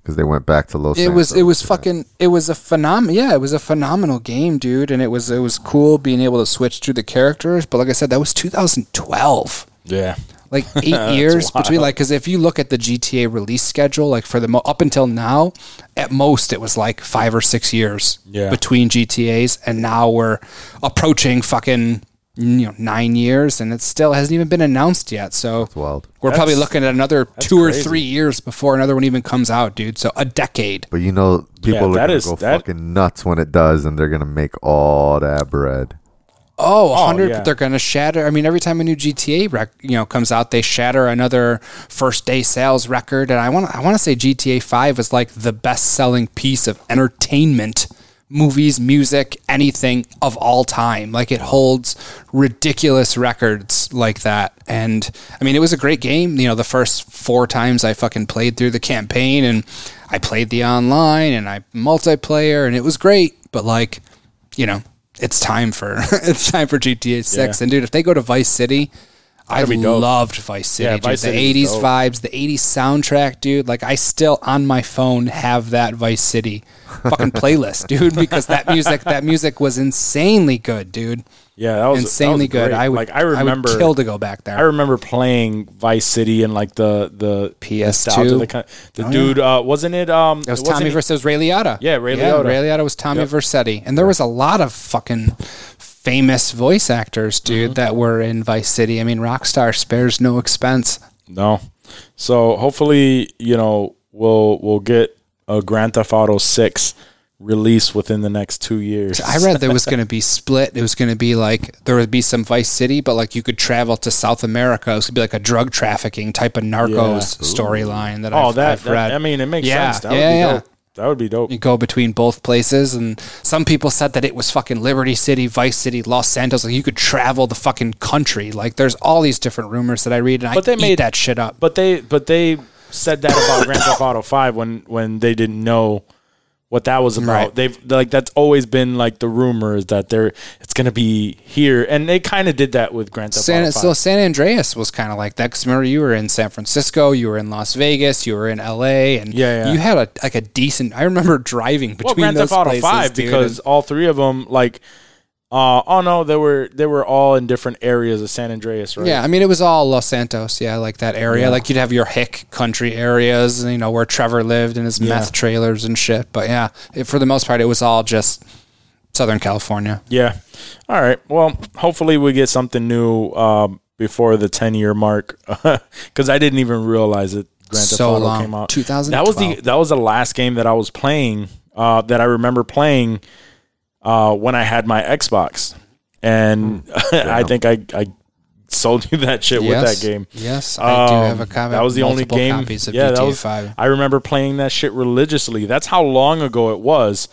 because they went back to Los. it was it Santos. was fucking it was a phenom yeah it was a phenomenal game dude and it was it was cool being able to switch through the characters but like i said that was 2012 Yeah. like [laughs] eight years between like because if you look at the gta release schedule like for the mo- up until now at most it was like five or six years Yeah. between gtas and now we're approaching fucking you know nine years and it still hasn't even been announced yet so wild. we're probably looking at another two or crazy. three years before another one even comes out dude so a decade But you know, people Yeah, are that gonna is- go that- fucking nuts when it does, and they're gonna make all that bread. Oh, 100 yeah. they're going to shatter. I mean, every time a new GTA rec, you know, comes out, they shatter another first day sales record and I want I want to say GTA 5 is like the best-selling piece of entertainment, movies, music, anything of all time. Like it holds ridiculous records like that. And I mean, it was a great game, you know, the first 4 times I fucking played through the campaign and I played the online and I multiplayer and it was great, but like, you know, it's time for [laughs] it's time for GTA Six. Yeah. And dude, if they go to Vice City, I loved Vice City. Yeah, dude. Vice the City was '80s dope. vibes, the '80s soundtrack, dude. Like I still on my phone have that Vice City [laughs] fucking playlist, dude, because that music that music was insanely good, dude. Yeah, that was insanely that was good. great. I would like I remember I would kill to go back there. I remember playing Vice City and like the the PS2. The, the Oh, dude uh, wasn't it? Um, It was wasn't Tommy versus. Ray Liotta. Yeah, Ray Yeah, Liotta. Ray Liotta was Tommy Yep. Vercetti, and there was a lot of fucking famous voice actors, dude, Mm-hmm. that were in Vice City. I mean, Rockstar spares no expense. No. So hopefully, you know, we'll we'll get a Grand Theft Auto Six release within the next two years. I read there was [laughs] going to be split. It was going to be like there would be some Vice City, but like you could travel to South America. It was going to be like a drug trafficking type of Narcos storyline that oh, I've, that, I've that- read. I mean, it makes Yeah, sense. That yeah, yeah. dope. That would be dope. you go between both places, and some people said that it was fucking Liberty City, Vice City, Los Santos. Like you could travel the fucking country. Like there's all these different rumors that I read, and But I they made- that shit up. But they but they said that about Grand Theft Auto Five when when they didn't know what that was about. Right. They've like that's always been like the rumors that they're it's gonna be here, and they kind of did that with Grand Theft San, Auto so San Andreas was kind of like that because remember you were in San Francisco, you were in Las Vegas, you were in L.A. and Yeah, yeah. you had a like a decent. I remember driving between well, Grand those Theft Auto places, Five dude, because all three of them like. Uh, oh no, they were they were all in different areas of San Andreas, right? Yeah, I mean it was all Los Santos, yeah, like that area. Like you'd have your hick country areas, you know, where Trevor lived and his meth trailers and shit. But yeah, it, for the most part, it was all just Southern California. Yeah. All right. Well, hopefully we get something new um, before the 10 year mark [laughs] because I didn't even realize it. Grand Theft So Auto long. came out. 2012. That was the that was the last game that I was playing uh, that I remember playing uh, when I had my Xbox, and [laughs] I think I I sold you that shit with that game. Yes, I do Um, have a copy. That was the only game. Copies of yeah, GTA that was. Five. I remember playing that shit religiously. That's how long ago it was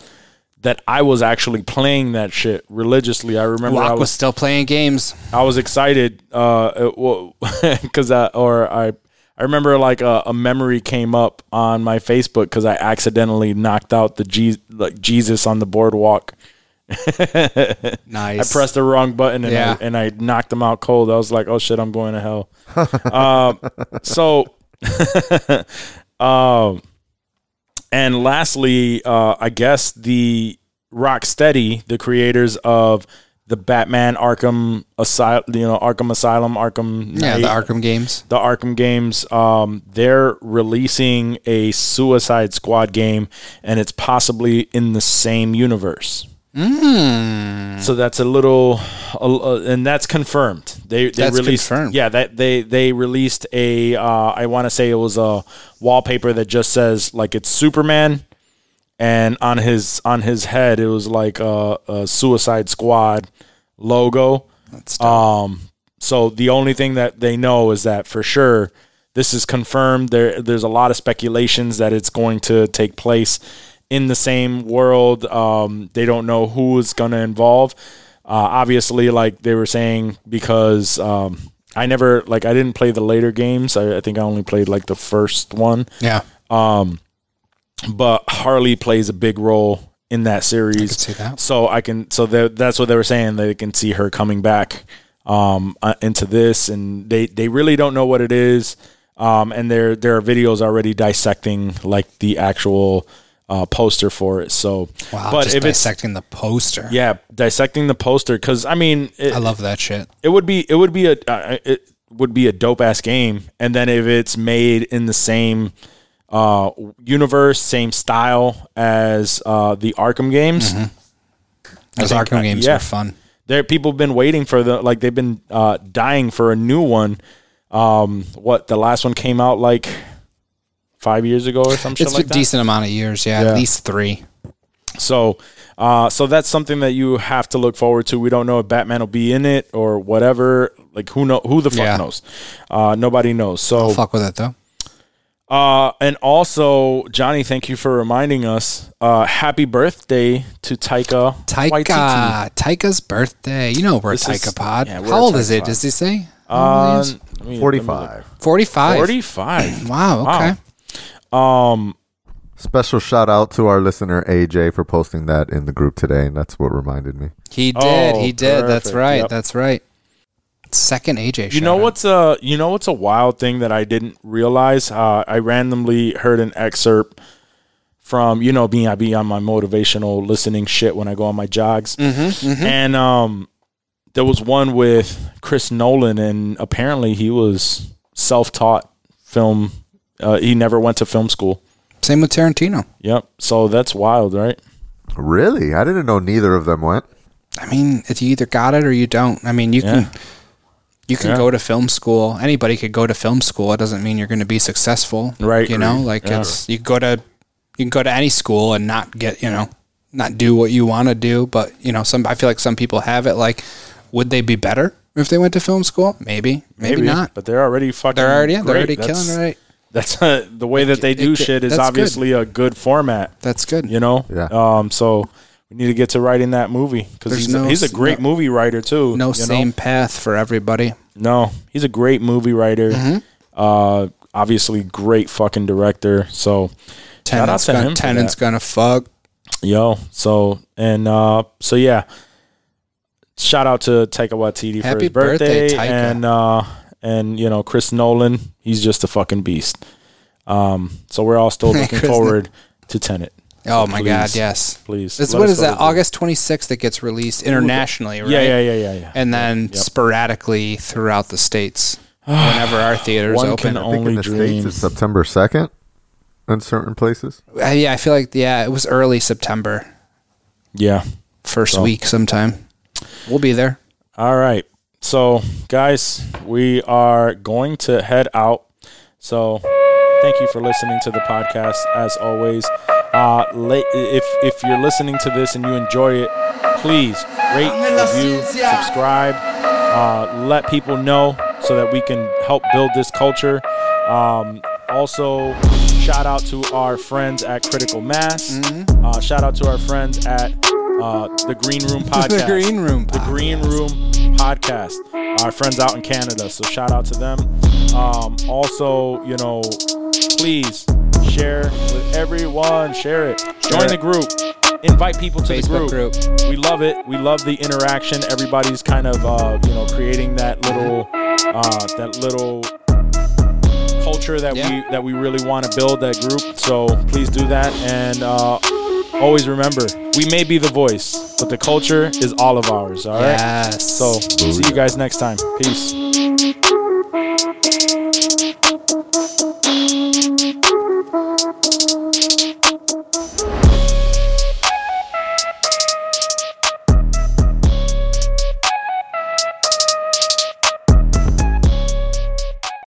that I was actually playing that shit religiously. I remember I was, was still playing games. I was excited uh because [laughs] uh, or I I remember like a, a memory came up on my Facebook because I accidentally knocked out the Je- like Jesus on the boardwalk. [laughs] I pressed the wrong button and, Yeah. I, and I knocked them out cold. I was like, oh shit, I'm going to hell. [laughs] um, so, [laughs] um, and lastly, uh, I guess the Rocksteady, the creators of the Batman Arkham Asylum, you know, Arkham Asylum, Arkham Yeah, the Arkham games. the Arkham games. Um, they're releasing a Suicide Squad game, and it's possibly in the same universe. So that's a little, a- and that's confirmed. They they That's released, confirmed. yeah, that they they released a. Uh, I want to say it was a wallpaper that just says like it's Superman, and on his on his head it was like a, a Suicide Squad logo. That's dope. Um, so the only thing that they know is that for sure this is confirmed. There, there's a lot of speculations that it's going to take place in the same world. Um, they don't know who is going to involve. Uh, obviously, like they were saying, because um, I never like I didn't play the later games. I, I think I only played like the first one yeah, Um, but Harley plays a big role in that series. I that. So I can. So that's what they were saying. They can see her coming back um, uh, into this, and they they really don't know what it is. Um, and there there are videos already dissecting like the actual uh, poster for it. So, wow. but if it's dissecting the poster. yeah, dissecting the poster because I mean, it, I love that shit. it would be it would be a uh, it would be a dope ass game and then if it's made in the same uh universe same style as uh the arkham games Those think, Arkham games yeah. are fun. there people have been waiting for the like they've been uh dying for a new one um what the last one came out like five years ago or something. It's like a that decent amount of years. Yeah, Yeah. at least three. So, uh, so that's something that you have to look forward to. We don't know if Batman will be in it or whatever. Like who know who the fuck Yeah. knows? Uh, nobody knows. So, Fuck with it though. uh, and also Johnny, thank you for reminding us. Uh, happy birthday to Taika. Waititi. Taika, Taika's birthday. You know we're This is- Taika Pod. yeah, we're How a old is it? pod. Does he say? How Uh, old he is? let me- let me look. Forty-five. Forty-five. Forty-five. Wow. Wow. Okay. Um, Special shout out to our listener AJ for posting that in the group today, and that's what reminded me. He did. Oh, he did. That's right. Yep. That's right. Second AJ. You know shout-out. what's a you know what's a wild thing that I didn't realize? Uh, I randomly heard an excerpt from you know being I be on my motivational listening shit when I go on my jogs, Mm-hmm, and um, there was one with Chris Nolan, and apparently he was self taught film. Uh, he never went to film school. Same with Tarantino. Yep. So that's wild, right? Really? I didn't know neither of them went. I mean, if you either got it or you don't. I mean, you Yeah. can you can Yeah. go to film school. Anybody could go to film school. It doesn't mean you're going to be successful. Right. You know, like Yeah. it's you can go to you can go to any school and not get you know not do what you want to do. But you know, some I feel like some people have it. Like, would they be better if they went to film school? Maybe. Maybe, not. But they're already fucking. They're already yeah, they're already That's- killing it. Right. That's uh, the way that they do it- shit is that's good. obviously a good format. That's good. you know. Yeah. Um. So we need to get to writing that movie because he's, no a, he's a s- great no- movie writer too. no you know? same path for everybody. No, he's a great movie writer. Mm-hmm. Uh, obviously great fucking director. So shout out Tenet's, to gonna, him. Tenet's gonna fuck. Yo. So and uh. So yeah. Shout out to Taika Waititi for his birthday, birthday, Taika. and uh and you know Chris Nolan. He's just a fucking beast. Um. So we're all still [laughs] looking Chris forward to Tenet. Oh So my god, yes. Please. It's, let what us is go that? August 26th that gets released internationally, right? Yeah, yeah, yeah, yeah, yeah. And then Yep. sporadically throughout the states [sighs] whenever our theaters One open. can I think Only in the dream. states it's September second in certain places. Uh, yeah, I feel like yeah, it was early September, Yeah. first So- week sometime. We'll be there. All right. So, guys, we are going to head out. So, thank you for listening to the podcast as always. Uh, if if you're listening to this and you enjoy it, please rate, review, subscribe. Uh, let people know so that we can help build this culture. Um, also, shout out to our friends at Critical Mass. Uh, shout out to our friends at uh, the Green Room Podcast. [laughs] The Green Room The Green Room Podcast. Our friends out in Canada. So shout out to them. Um, also, you know, please share with everyone. Share it. Join the group. Invite people to Facebook the group. group. We love it. We love the interaction. Everybody's kind of uh, you know creating that little uh, that little culture that Yeah. we that we really want to build that group. So please do that and uh, always remember we may be the voice, but the culture is all of ours. All right. Yes. So see you guys next time. Peace.